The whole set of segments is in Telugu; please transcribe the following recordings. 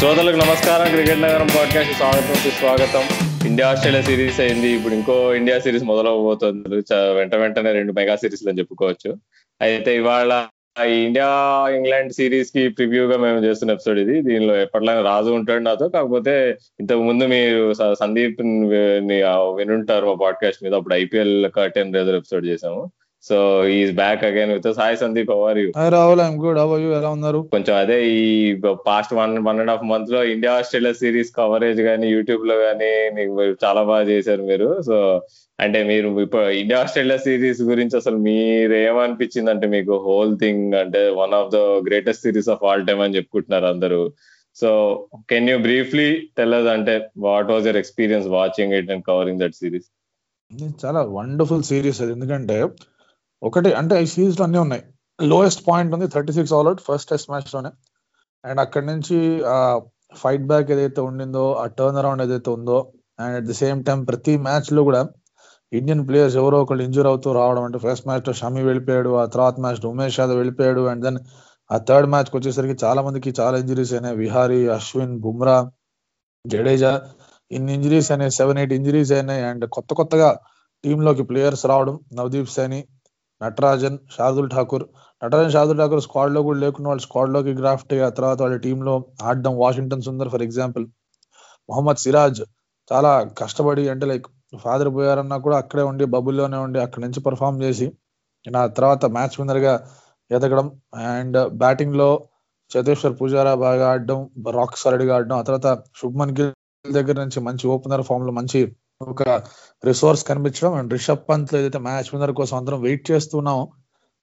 శ్రోతలకు నమస్కారం. క్రికెట్ నగరం పాడ్కాస్ట్ స్వాగతం సుస్వాగతం. ఇండియా ఆస్ట్రేలియా సిరీస్ అయింది. ఇప్పుడు ఇంకో ఇండియా సిరీస్ మొదలవబోతుంది. వెంట వెంటనే రెండు మెగా సిరీస్ అని చెప్పుకోవచ్చు. అయితే ఇవాళ ఇండియా ఇంగ్లాండ్ సిరీస్కి ప్రివ్యూ గా మేము చేస్తున్న ఎపిసోడ్ ఇది. దీనిలో ఎప్పటిలాగా రాజు ఉంటాడు నాతో. కాకపోతే ఇంతకు ముందు మీరు సందీప్ ఆ వినుంటారు మా పాడ్కాస్ట్ మీద. అప్పుడు ఐపీఎల్ కర్టెన్ రేజర్ ఎపిసోడ్ చేసాము so is back again with Sai Sandeep how are you hi Rahul I'm good how you ఎలా ఉన్నారు? కొంచెం అదే ఈ past one one and half మంత్లో ఇండియా ఆస్ట్రేలియా సిరీస్ కవరేజ్ కానీ యూట్యూబ్లో కానీ చాలా బాగా చేశారు మీరు. సో అంటే మీరు ఇప్పుడు ఇండియా ఆస్ట్రేలియా సిరీస్ గురించి అసలు మీరు ఏమనిపించింది అంటే మీకు హోల్ థింగ్ అంటే one of the greatest series of all time అని చెప్పుకుంటున్నారు అందరూ. So can you briefly tell అంటే what was your experience watching it and covering that series చాలా వండర్ఫుల్ సిరీస్ అది. ఎందుకంటే ఒకటి అంటే ఈ సిరీస్లో అన్నీ ఉన్నాయి. లోయెస్ట్ పాయింట్ ఉంది thirty six all out first test మ్యాచ్లోనే. And అక్కడ నుంచి ఆ ఫైట్ బ్యాక్ ఏదైతే ఉండిందో ఆ టర్న్ అరౌండ్ ఏదైతే ఉందో and at the same time ప్రతి మ్యాచ్లో కూడా ఇండియన్ ప్లేయర్స్ ఎవరో ఒకళ్ళు ఇంజూర్ అవుతూ రావడం అంటే ఫస్ట్ మ్యాచ్లో షమి వెళ్ళిపోయాడు ఆ తర్వాత మ్యాచ్ ఉమేష్ యాదవ్ వెళ్ళిపోయాడు అండ్ దెన్ ఆ థర్డ్ మ్యాచ్కి వచ్చేసరికి చాలా మందికి చాలా ఇంజరీస్ అయినాయి. విహారీ అశ్విన్ బుమ్రా జడేజా ఇన్ని ఇంజరీస్ అయినాయి సెవెన్ ఎయిట్ ఇంజరీస్ అయినాయి అండ్ కొత్త కొత్తగా టీంలోకి ప్లేయర్స్ రావడం నవదీప్ సైని నటరాజన్ షార్దుల్ ఠాకూర్. నటరాజన్ షార్దుల్ ఠాకూర్ స్క్వాడ్లో కూడా లేకున్న వాళ్ళు స్క్వాడ్లోకి గ్రాఫ్ట్ అయ్యి తర్వాత వాళ్ళ టీమ్లో ఆడడం వాషింగ్టన్ సుందర్ ఫర్ ఎగ్జాంపుల్ మొహమ్మద్ సిరాజ్ చాలా కష్టపడి అంటే లైక్ ఫాదర్ పోయారన్నా కూడా అక్కడే ఉండి బబుల్లోనే ఉండి అక్కడి నుంచి పర్ఫామ్ చేసి నా తర్వాత మ్యాచ్ విన్నర్గా ఎదగడం. అండ్ బ్యాటింగ్లో చేతేశ్వర్ పూజారా బాగా ఆడడం రాక్ సాలిడ్గా ఆడడం. ఆ తర్వాత శుభ్మన్ గిల్ దగ్గర నుంచి మంచి ఓపెనర్ ఫామ్లో మంచి ఒక రిసోర్స్ కనిపించడం. అండ్ రిషబ్ పంత్ ఏదైతే మ్యాచ్ విన్నర్ కోసం అందరం వెయిట్ చేస్తున్నాం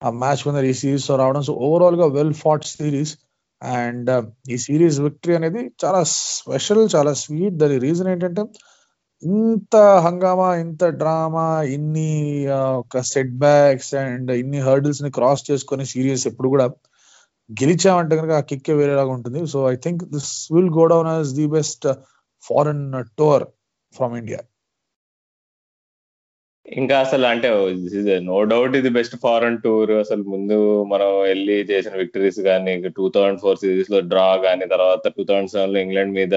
ఆ మ్యాచ్ విన్నర్ ఈ సిరీస్లో రావడం. సో ఓవరాల్గా well fought series and uh, ఈ సిరీస్ విక్టరీ అనేది చాలా స్పెషల్ చాలా స్వీట్ దాని రీజన్ ఏంటంటే ఇంత హంగామా ఇంత డ్రామా ఇన్ని uh, ఒక సెట్ బ్యాక్స్ అండ్ ఇన్ని హర్డిల్స్ని క్రాస్ చేసుకొని సిరీస్ ఎప్పుడు కూడా గెలిచామంటే కనుక ఆ కిక్ వేరేలాగా ఉంటుంది. So I think this will go down as the best foreign tour from India ఇంకా అసలు అంటే నో డౌట్ ఇది బెస్ట్ ఫారెన్ టూర్ అసలు ముందు మనం వెళ్ళి చేసిన విక్టరీస్ కానీ టూ థౌసండ్ ఫోర్ సిరీస్లో డ్రా కానీ తర్వాత టూ థౌసండ్ సెవెన్లో ఇంగ్లాండ్ మీద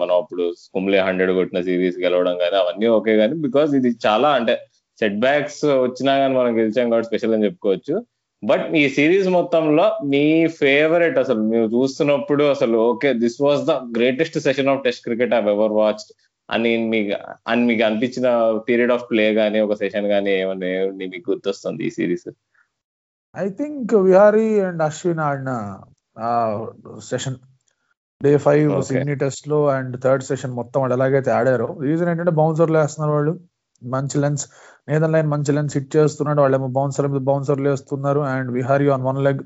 మనం అప్పుడు కుమ్లే హండ్రెడ్ కొట్టిన సిరీస్ గెలవడం కానీ అవన్నీ ఓకే కానీ బికాస్ ఇది చాలా అంటే సెట్ బ్యాక్స్ వచ్చినా కానీ మనం గెలిచాం కాబట్టి స్పెషల్ అని చెప్పుకోవచ్చు. బట్ ఈ సిరీస్ మొత్తంలో మీ ఫేవరెట్ అసలు మీరు చూస్తున్నప్పుడు అసలు okay this was the greatest session of test cricket I ever watch అని మీకు అని మీకు అనిపించిన పీరియడ్ ఆఫ్ ప్లే గానీ ఒక సెషన్ గానీ ఏమన్నా మీకు గుర్తొస్తుంది ఈ series I think Vihari and Ashwin ఆడిన సెషన్ డే ఫైవ్. సిడ్నీ టెస్ట్లో అండ్ థర్డ్ సెషన్ మొత్తం వాళ్ళు ఎలాగైతే ఆడారో రీజన్ ఏంటంటే బౌన్సర్లు వేస్తున్నారు వాళ్ళు. మంచి లెన్స్ నేదర్ లైన్ మంచి లెన్స్ హిట్ చేస్తున్నాడు. వాళ్ళేమో బౌన్సర్ మీద బౌన్సర్లు వేస్తున్నారు. And Vihari on one leg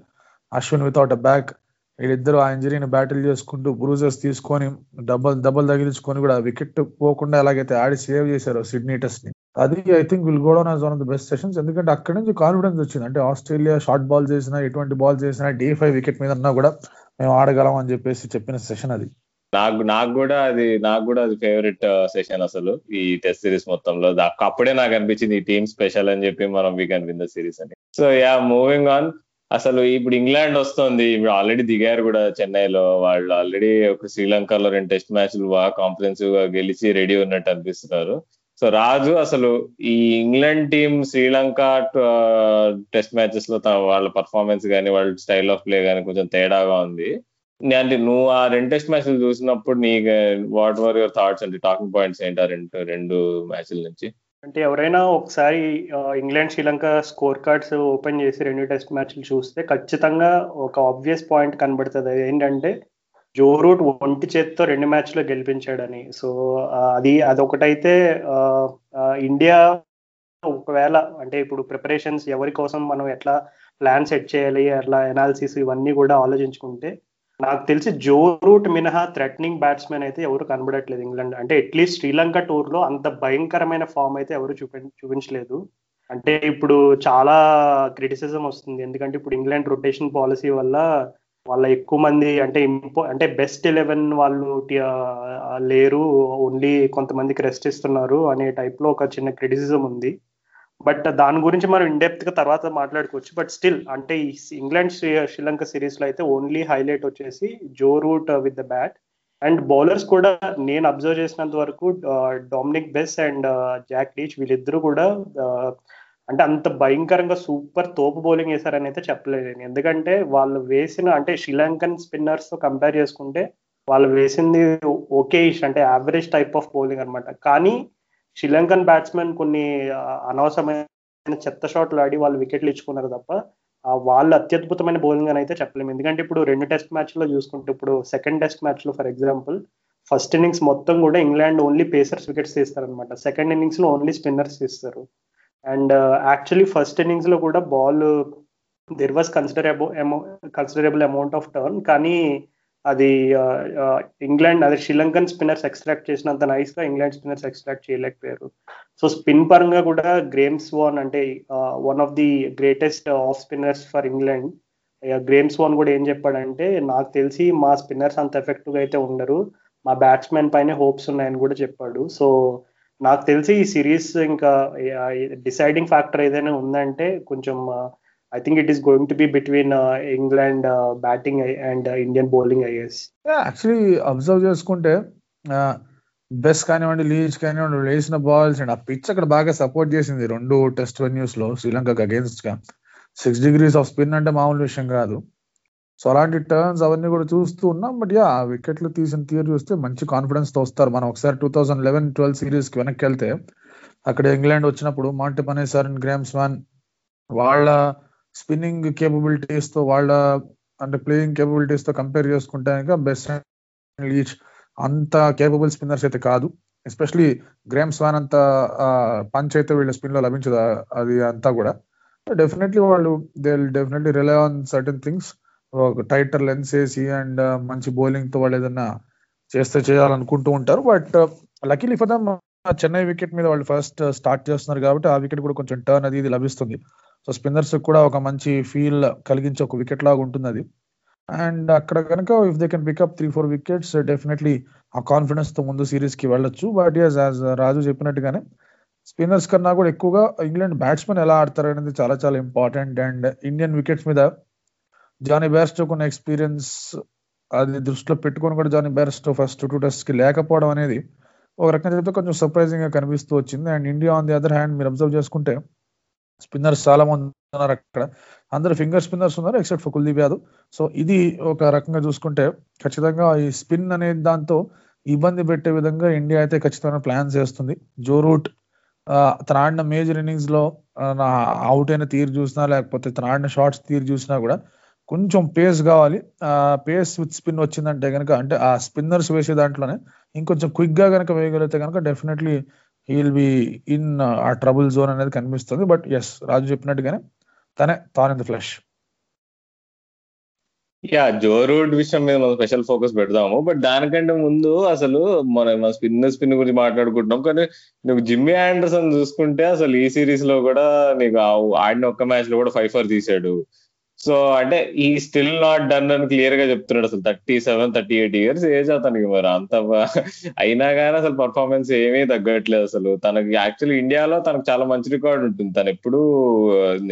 Ashwin without a back వీళ్ళిద్దరు ఆ ఇంజరీని బ్యాటిల్ చేసుకుంటూ బ్రూజర్స్ తీసుకొని డబల్ డబల్ తగిలించుకొని కూడా వికెట్ పోకుండా ఎలాగైతే ఆడి సేవ్ చేశారు సిడ్నీ టెస్ట్ని. అది I think will go down one of the best sessions ఎందుకంటే అక్కడ నుంచి కాన్ఫిడెన్స్ వచ్చింది. అంటే ఆస్ట్రేలియా షార్ట్ బాల్ చేసినా ఎటువంటి బాల్ చేసినా డే ఫైవ్ వికెట్ మీద ఉన్నా కూడా మేము ఆడగలం అని చెప్పేసి చెప్పిన సెషన్ అది. నాకు నాకు కూడా అది నాకు కూడా అది ఫేవరెట్ సెషన్ uh, అసలు ఈ టెస్ట్ సిరీస్ మొత్తంలో. అప్పుడే నాకు అనిపించింది ఈ టీమ్ స్పెషల్ అని చెప్పి మనం we can win the series అని. సో యా మూవింగ్ ఆన్ అసలు ఇప్పుడు ఇంగ్లాండ్ వస్తుంది. ఇప్పుడు ఆల్రెడీ దిగారు కూడా చెన్నైలో. వాళ్ళు ఆల్రెడీ ఒక శ్రీలంకలో రెండు టెస్ట్ మ్యాచ్లు బాగా కాన్ఫిడెన్సివ్గా గెలిచి రెడీ ఉన్నట్టు అనిపిస్తున్నారు. సో రాజు అసలు ఈ ఇంగ్లాండ్ టీం శ్రీలంక టెస్ట్ మ్యాచెస్లో తన వాళ్ళ పర్ఫార్మెన్స్ కానీ వాళ్ళ స్టైల్ ఆఫ్ ప్లే కానీ కొంచెం తేడాగా ఉంది. అంటే నువ్వు ఆ రెండు టెస్ట్ మ్యాచ్లు చూసినప్పుడు నీ వాట్ వర్ యువర్ థాట్స్ అంటే టాకింగ్ పాయింట్స్ ఏంటి ఆ రెండు రెండు మ్యాచ్ల నుంచి? అంటే ఎవరైనా ఒకసారి England Sri Lanka score cards open చేసి రెండు టెస్ట్ మ్యాచ్లు చూస్తే ఖచ్చితంగా ఒక ఆబ్వియస్ పాయింట్ కనబడుతుంది. ఏంటంటే జో రూట్ ఒంటి చేత్తో రెండు మ్యాచ్లో గెలిపించాడని. సో అది అదొకటైతే ఇండియా ఒకవేళ అంటే ఇప్పుడు ప్రిపరేషన్స్ ఎవరి కోసం మనం ఎట్లా ప్లాన్ సెట్ చేయాలి అట్లా ఎనాలిసిస్ ఇవన్నీ కూడా ఆలోచించుకుంటే నాకు తెలిసి జో రూట్ మినహా థ్రెటనింగ్ బ్యాట్స్మెన్ అయితే ఎవరు కనబడట్లేదు ఇంగ్లాండ్. అంటే అట్లీస్ట్ శ్రీలంక టూర్లో అంత భయంకరమైన ఫామ్ అయితే ఎవరు చూపి చూపించలేదు. అంటే ఇప్పుడు చాలా క్రిటిసిజం వస్తుంది. ఎందుకంటే ఇప్పుడు ఇంగ్లాండ్ రొటేషన్ పాలసీ వల్ల వాళ్ళ ఎక్కువ మంది అంటే ఇంపో అంటే బెస్ట్ ఎలెవెన్ వాళ్ళు లేరు. ఓన్లీ కొంతమందికి రెస్ట్ ఇస్తున్నారు అనే టైప్లో ఒక చిన్న క్రిటిసిజం ఉంది. బట్ దాని గురించి మనం ఇండెప్త్గా తర్వాత మాట్లాడుకోవచ్చు. బట్ స్టిల్ అంటే ఈ ఇంగ్లాండ్ శ్రీలంక సిరీస్లో అయితే ఓన్లీ హైలైట్ వచ్చేసి Joe Root with the bat and bowlers కూడా నేను అబ్జర్వ్ చేసినంత వరకు Dominic Bess and Jack Leach వీళ్ళిద్దరూ కూడా uh, అంటే అంత భయంకరంగా సూపర్ తోపు బౌలింగ్ వేశారని అయితే చెప్పలేదు ఎందుకంటే వాళ్ళు వేసిన అంటే శ్రీలంకన్ స్పిన్నర్స్తో కంపేర్ చేసుకుంటే వాళ్ళు వేసింది ఓకే అంటే యావరేజ్ టైప్ ఆఫ్ బౌలింగ్ అనమాట కానీ శ్రీలంకన్ బ్యాట్స్మెన్ కొన్ని అనవసరమైన చెత్త షాట్లు ఆడి వాళ్ళు వికెట్లు ఇచ్చుకున్నారు తప్ప వాళ్ళు అత్యద్భుతమైన బౌలింగ్ అని అయితే చెప్పలేము. ఎందుకంటే ఇప్పుడు రెండు టెస్ట్ మ్యాచ్లో చూసుకుంటే ఇప్పుడు సెకండ్ టెస్ట్ మ్యాచ్లో ఫర్ ఎగ్జాంపుల్ ఫస్ట్ ఇన్నింగ్స్ మొత్తం కూడా ఇంగ్లాండ్ ఓన్లీ పేసర్స్ వికెట్స్ తీస్తారనమాట సెకండ్ ఇన్నింగ్స్లో ఓన్లీ స్పిన్నర్స్ తీస్తారు. అండ్ యాక్చువల్లీ ఫస్ట్ ఇన్నింగ్స్లో కూడా బాల్ దెర్ వాస్ కన్సిడరబుల్ అమౌ కన్సిడరబుల్ అమౌంట్ ఆఫ్ టర్న్ కానీ అది ఇంగ్లాండ్ అదే శ్రీలంకన్ స్పిన్నర్స్ ఎక్స్ట్రాక్ట్ చేసినంత నైస్గా ఇంగ్లాండ్ స్పిన్నర్స్ ఎక్స్ట్రాక్ట్ చేయలేకపోయారు. సో స్పిన్ పరంగా కూడా గ్రేమ్స్ వాన్ అంటే one of the greatest of spinners for England Graeme Swann కూడా ఏం చెప్పాడంటే నాకు తెలిసి మా స్పిన్నర్స్ అంత ఎఫెక్టివ్గా అయితే ఉండరు. మా బ్యాట్స్మెన్ పైన హోప్స్ ఉన్నాయని కూడా చెప్పాడు. సో నాకు తెలిసి ఈ సిరీస్ ఇంకా డిసైడింగ్ ఫ్యాక్టర్ ఏదైనా ఉందంటే కొంచెం I think it is going to be between England batting and Indian bowling is actually observe చేసుకుంటే బెస్ట్ కానివ్వండి లీజ్ కానివ్వండి వేసిన బాల్స్ అండ్ ఆ పిచ్ అక్కడ బాగా సపోర్ట్ చేసింది. రెండు టెస్ట్ వెన్యూస్లో శ్రీలంకకు అగేన్స్ట్గా. సిక్స్ డిగ్రీస్ ఆఫ్ స్పిన్ అంటే మామూలు విషయం కాదు. సో అలాంటి టర్న్స్ అవన్నీ కూడా చూస్తూ ఉన్నాం. బట్ యా వికెట్లు తీసిన తీరు చూస్తే మంచి కాన్ఫిడెన్స్తో వస్తారు. మనం ఒకసారి టూ థౌసండ్ లెవెన్ ట్వెల్వ్ సిరీస్కి వెనక్కి వెళ్తే అక్కడ ఇంగ్లాండ్ వచ్చినప్పుడు Monty Panesar and Graeme Swann వాళ్ళ స్పిన్నింగ్ కేపబిలిటీస్తో వాళ్ళ అంటే ప్లేయింగ్ కేపబిలిటీస్తో కంపేర్ చేసుకుంటే బెస్ట్ లీచ్ అంత కేపబుల్ స్పిన్నర్స్ అయితే కాదు. ఎస్పెషలీ గ్రామ్ స్వాన్ అంత పంచ్ అయితే వీళ్ళ స్పిన్లో లభించదు అది అంతా కూడా. డెఫినెట్లీ వాళ్ళు they definitely rely on certain things tighter lengths వేసి అండ్ మంచి బౌలింగ్తో వాళ్ళు ఏదన్నా చేస్తే చేయాలనుకుంటూ ఉంటారు. But luckily for them Chennai wicket మీద వాళ్ళు ఫస్ట్ స్టార్ట్ చేస్తున్నారు కాబట్టి ఆ వికెట్ కూడా కొంచెం టర్న్ అది ఇది లభిస్తుంది. సో స్పిన్నర్స్ కూడా ఒక మంచి ఫీల్ కలిగించే ఒక వికెట్ లాగా ఉంటుంది అది అండ్ అక్కడ కనుక if they can pick up three four wickets definitely ఆ కాన్ఫిడెన్స్తో ముందు సిరీస్కి వెళ్ళొచ్చు. బట్ యాజ్ యాజ్ రాజు చెప్పినట్టుగానే స్పిన్నర్స్ కన్నా కూడా ఎక్కువగా ఇంగ్లాండ్ బ్యాట్స్మెన్ ఎలా ఆడతారు అనేది చాలా చాలా ఇంపార్టెంట్ అండ్ ఇండియన్ వికెట్స్ మీద జానీ బేర్స్టో ఉన్న ఎక్స్పీరియన్స్ అది దృష్టిలో పెట్టుకొని కూడా జానీ బేర్స్టో ఫస్ట్ టూ టెస్ట్కి లేకపోవడం అనేది ఒక రకంగా చెప్తే కొంచెం సర్ప్రైజింగ్గా కనిపిస్తూ వచ్చింది. And India on the other hand మీరు అబ్జర్వ్ చేసుకుంటే స్పిన్నర్స్ చాలా మంది ఉన్నారు అక్కడ. అందరు ఫింగర్ స్పిన్నర్స్ ఉన్నారు except for Kuldeep Yadav. So ఇది ఒక రకంగా చూసుకుంటే ఖచ్చితంగా ఈ స్పిన్ అనే దాంతో ఇబ్బంది పెట్టే విధంగా ఇండియా అయితే ఖచ్చితంగా ప్లాన్ చేస్తుంది. జో రూట్ తన ఆడిన మేజర్ ఇన్నింగ్స్లో అవుట్ అయిన తీరు చూసినా లేకపోతే తన ఆడిన షార్ట్స్ తీరు చూసినా కూడా కొంచెం పేస్ కావాలి. ఆ పేస్ విత్ స్పిన్ వచ్చిందంటే కనుక అంటే ఆ స్పిన్నర్స్ వేసే దాంట్లోనే ఇంకొంచెం క్విక్గా కనుక వేయగలిగితే కనుక definitely he'll be in a trouble zone అనేది కనిపిస్తుంది. బట్ ఎస్ రాజు చెప్పినట్టుగానే తనే తాన్ in the flush ya Joe Root విషయం మీద మనం స్పెషల్ ఫోకస్ పెడదాము. బట్ దానికంటే ముందు అసలు మన మన స్పిన్ స్పిన్ గురించి మాట్లాడుకుంటున్నాం. కానీ నువ్వు జిమ్మీ ఆండర్సన్ చూసుకుంటే అసలు ఈ సిరీస్లో కూడా నీకు ఆడిన ఒక్క మ్యాచ్లో కూడా ఫైవ్ ఫర్ తీసాడు సో అంటే ఈ స్టిల్ నాట్ డన్ అని క్లియర్గా చెప్తున్నాడు అసలు thirty seven thirty eight years age అతనికి మరి. అంత అయినా కానీ అసలు పర్ఫార్మెన్స్ ఏమీ తగ్గట్లేదు అసలు. తనకి యాక్చువల్లీ ఇండియాలో తనకు చాలా మంచి రికార్డ్ ఉంటుంది. తను ఎప్పుడు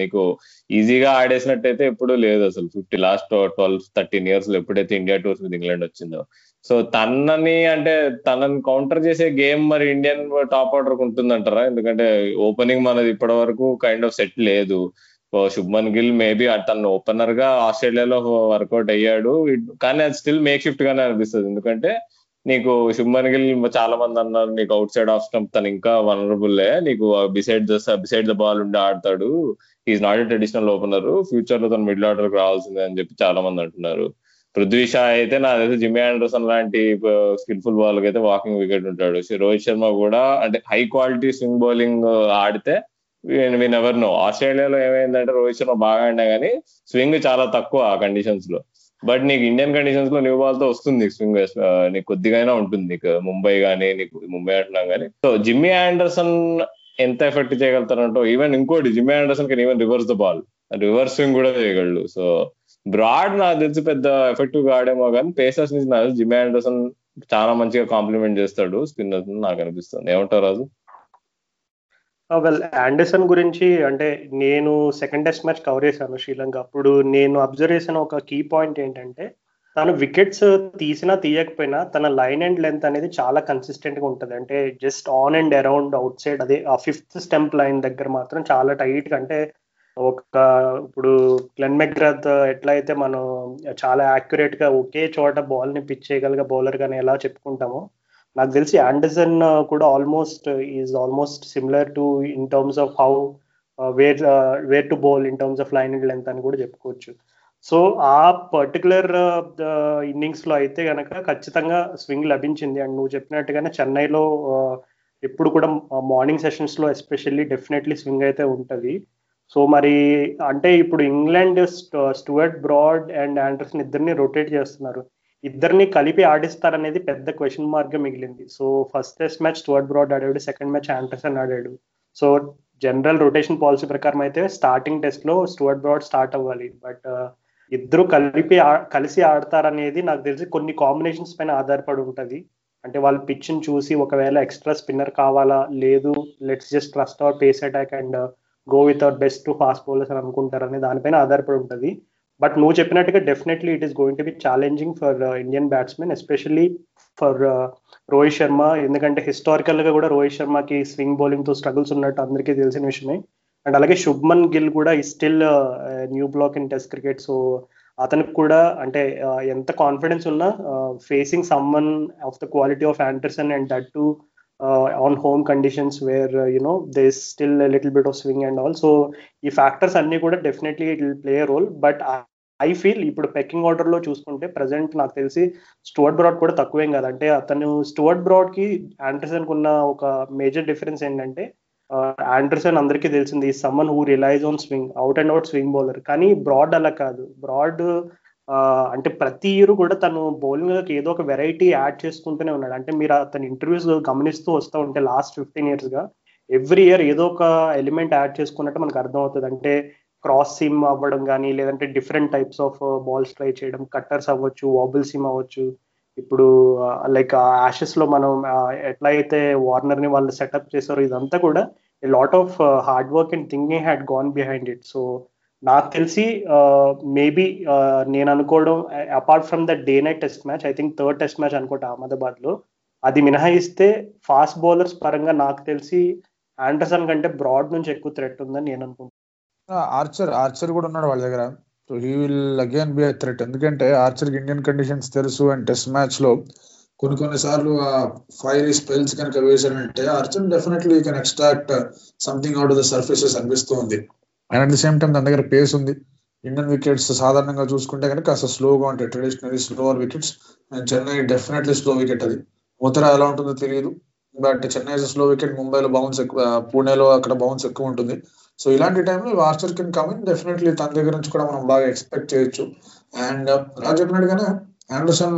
నీకు ఈజీగా ఆడేసినట్టయితే ఎప్పుడూ లేదు అసలు. ఫిఫ్టీ లాస్ట్ ట్వెల్వ్ థర్టీన్ ఇయర్స్లో ఎప్పుడైతే ఇండియా టూర్స్ మీద ఇంగ్లాండ్ వచ్చిందో. సో తనని అంటే తనని కౌంటర్ చేసే గేమ్ మరి ఇండియన్ టాప్ ఆర్డర్ ఉంటుందంటారా? ఎందుకంటే ఓపెనింగ్ మనది ఇప్పటి వరకు కైండ్ ఆఫ్ సెట్ లేదు. శుభ్మన్ గిల్ మేబీ తను ఓపెనర్గా ఆస్ట్రేలియాలో వర్కౌట్ అయ్యాడు. కానీ అది స్టిల్ మేక్ షిఫ్ట్ గానే అనిపిస్తుంది. ఎందుకంటే నీకు శుభ్మన్ గిల్ చాలా మంది అన్నారు నీకు అవుట్ సైడ్ ఆఫ్ స్టంప్ తను ఇంకా వనరబుల్లే నీకు బిసైడ్ బిసైడ్ ద బాల్ ఉండి ఆడతాడు. Is not a traditional opener ఫ్యూచర్లో తను మిడిల్ ఆర్డర్ రావాల్సిందే అని చెప్పి చాలా మంది అంటున్నారు. పృథ్వీ షా అయితే నా తెలిసి జిమ్మి ఆండర్సన్ లాంటి స్కిల్ఫుల్ బాల్ అయితే వాకింగ్ వికెట్ ఉంటాడు. రోహిత్ శర్మ కూడా అంటే హై క్వాలిటీ స్వింగ్ బౌలింగ్ ఆడితే విన్ ఎవర్ నో ఆస్ట్రేలియాలో ఏమైందంటే రోహిత్ శర్మ బాగా ఆడినా కానీ స్వింగ్ చాలా తక్కువ ఆ కండిషన్స్లో. బట్ నీకు ఇండియన్ కండిషన్స్లో న్యూ బాల్తో వస్తుంది స్వింగ్ నీకు కొద్దిగా ఉంటుంది. నీకు ముంబై కానీ నీకు ముంబై అంటున్నాం కానీ సో జిమ్మీ ఆండర్సన్ ఎంత ఎఫెక్ట్ చేయగలుగుతారంటో ఈవెన్ ఇంకోటి Jimmy Anderson can even reverse the ball reverse swing కూడా చేయగలడు. సో బ్రాడ్ నాకు తెలిసి పెద్ద ఎఫెక్టివ్గా ఆడేమో కానీ పేసర్స్ నుంచి నాకు జిమ్మీ ఆండర్సన్ చాలా మంచిగా కాంప్లిమెంట్ చేస్తాడు. స్పిన్నర్స్ నాకు అనిపిస్తుంది. ఏమంటారు రాజు? Ah, వెల్ ఆండర్సన్ గురించి అంటే నేను సెకండ్ టెస్ట్ మ్యాచ్ కవర్ చేశాను శ్రీలంక. అప్పుడు నేను అబ్జర్వ్ చేసిన ఒక కీ పాయింట్ ఏంటంటే తను వికెట్స్ తీసినా తీయకపోయినా తన లైన్ అండ్ లెంత్ అనేది చాలా కన్సిస్టెంట్గా ఉంటుంది. అంటే just on and around outside అదే ఆ ఫిఫ్త్ స్టెంప్ లైన్ దగ్గర మాత్రం చాలా టైట్ అంటే ఒక ఇప్పుడు గ్లెన్ మెగ్రాత్ ఎట్లయితే మనం చాలా యాక్యురేట్గా ఒకే చోట బాల్ని పిచ్ చేయగలిగే బౌలర్ గానే ఎలా చెప్పుకుంటామో నాకు తెలిసి ఆండర్సన్ uh, కూడా almost is almost similar to in terms of how where where to bowl in terms of line and length అని కూడా చెప్పుకోవచ్చు. సో ఆ పర్టికులర్ ఇన్నింగ్స్ uh, లో అయితే కనుక ఖచ్చితంగా స్వింగ్ లభించింది. అండ్ నువ్వు చెప్పినట్టుగానే చెన్నైలో uh, ఎప్పుడు కూడా మార్నింగ్ సెషన్స్లో ఎస్పెషల్లీ డెఫినెట్లీ స్వింగ్ అయితే ఉంటుంది. సో మరి అంటే ఇప్పుడు England Stuart Broad and Anderson ఇద్దరిని రొటేట్ చేస్తున్నారు. ఇద్దరిని కలిపి ఆడిస్తారనేది పెద్ద క్వశ్చన్ మార్క్ మిగిలింది. So first test match Stuart Broad ఆడాడు సెకండ్ మ్యాచ్ ఆండర్సన్ ఆడాడు. సో జనరల్ రొటేషన్ పాలసీ ప్రకారం అయితే స్టార్టింగ్ టెస్ట్లో స్టూవర్ట్ బ్రాడ్ స్టార్ట్ అవ్వాలి. బట్ uh, ఇద్దరు కలిపి కలిసి ఆడతారనేది నాకు తెలిసి కొన్ని కాంబినేషన్స్ పైన ఆధారపడి ఉంటుంది. అంటే వాళ్ళు పిచ్ని చూసి ఒకవేళ ఎక్స్ట్రా స్పిన్నర్ కావాలా లేదు let's just trust our pace attack and go with our best fast bowlers అని అనుకుంటారనే దానిపైన ఆధారపడి ఉంటుంది. బట్ నువ్వు చెప్పినట్టుగా definitely it is going to be challenging for Indian batsmen especially for Rohit Sharma ఎందుకంటే హిస్టారికల్గా కూడా రోహిత్ శర్మకి స్వింగ్ బౌలింగ్తో స్ట్రగుల్స్ ఉన్నట్టు అందరికీ తెలిసిన విషయమే. అండ్ అలాగే శుభ్మన్ గిల్ కూడా ఈ still new block in test cricket so అతనికి కూడా అంటే ఎంత కాన్ఫిడెన్స్ ఉన్నా facing someone of the quality of Anderson and that too on home conditions where you know they still little bit of swing and all so ఈ ఫ్యాక్టర్స్ అన్ని కూడా definitely it will play role but I feel ఇప్పుడు పెక్కింగ్ ఆర్డర్లో చూసుకుంటే ప్రజెంట్ నాకు తెలిసి స్టువర్ట్ బ్రాడ్ కూడా తక్కువేం కాదు. అంటే అతను స్టువర్ట్ బ్రాడ్కి ఆండర్సన్ ఉన్న ఒక మేజర్ డిఫరెన్స్ ఏంటంటే uh, ఆండర్సన్ అందరికీ తెలిసింది ఈ someone who relies on swing out and out swing bowler కానీ బ్రాడ్ అలా కాదు. బ్రాడ్ అంటే ప్రతి ఇయర్ కూడా తను బౌలింగ్ ఏదో ఒక వెరైటీ యాడ్ చేసుకుంటూనే ఉన్నాడు. అంటే మీరు అతని ఇంటర్వ్యూస్ గమనిస్తూ వస్తూ ఉంటే లాస్ట్ ఫిఫ్టీన్ ఇయర్స్గా ఎవ్రీ ఇయర్ ఏదో ఒక ఎలిమెంట్ యాడ్ చేసుకున్నట్టు మనకు అర్థమవుతుంది. అంటే క్రాస్ సిమ్ అవ్వడం కానీ లేదంటే different types of balls try చేయడం కట్టర్స్ అవ్వచ్చు వాబుల్ సిమ్ అవ్వచ్చు. ఇప్పుడు uh, లైక్ యాషెస్లో మనం ఎట్లా అయితే వార్నర్ని వాళ్ళు సెటప్ చేశారో ఇదంతా కూడా lot of hard work and thinking had gone behind it so నాకు తెలిసి మేబీ నేను అనుకోవడం apart from the day night test match I think third test match అనుకోట అహ్మదాబాద్లో అది మినహాయిస్తే ఫాస్ట్ బౌలర్స్ పరంగా నాకు తెలిసి ఆండర్సన్ కంటే బ్రాడ్ నుంచి ఎక్కువ థ్రెట్ ఉందని నేను అనుకుంటున్నాను ఆర్చర్ ఆర్చర్ కూడా ఉన్నాడు వాళ్ళ దగ్గర. So he will again be threat ఎందుకంటే ఆర్చర్ ఇండియన్ కండిషన్స్ తెలుసు అండ్ టెస్ట్ మ్యాచ్లో కొన్ని కొన్ని సార్లు ఆ ఫైర్ స్పెల్స్ కనుక వేసాడంటే Archer definitely can extract something out of the surfaces అనిపిస్తుంది. And at the same time దాని దగ్గర పేస్ ఉంది. ఇండియన్ వికెట్స్ సాధారణంగా చూసుకుంటే కనుక కాస్త స్లోగా ఉంటాయి. Traditionary slower wickets and Chennai definitely slow wicket అది. ఉత్తర ఎలా ఉంటుందో తెలియదు. బట్ చెన్నై స్లో వికెట్ ముంబైలో బౌన్స్ ఎక్కువ పూణేలో అక్కడ బౌన్స్ ఎక్కువ ఉంటుంది. సో ఇలాంటి టైంలో Archer can come in definitely తన దగ్గర నుంచి కూడా మనం బాగా ఎక్స్పెక్ట్ చేయొచ్చు. అండ్ రాజు చెప్పినట్టుగానే Anderson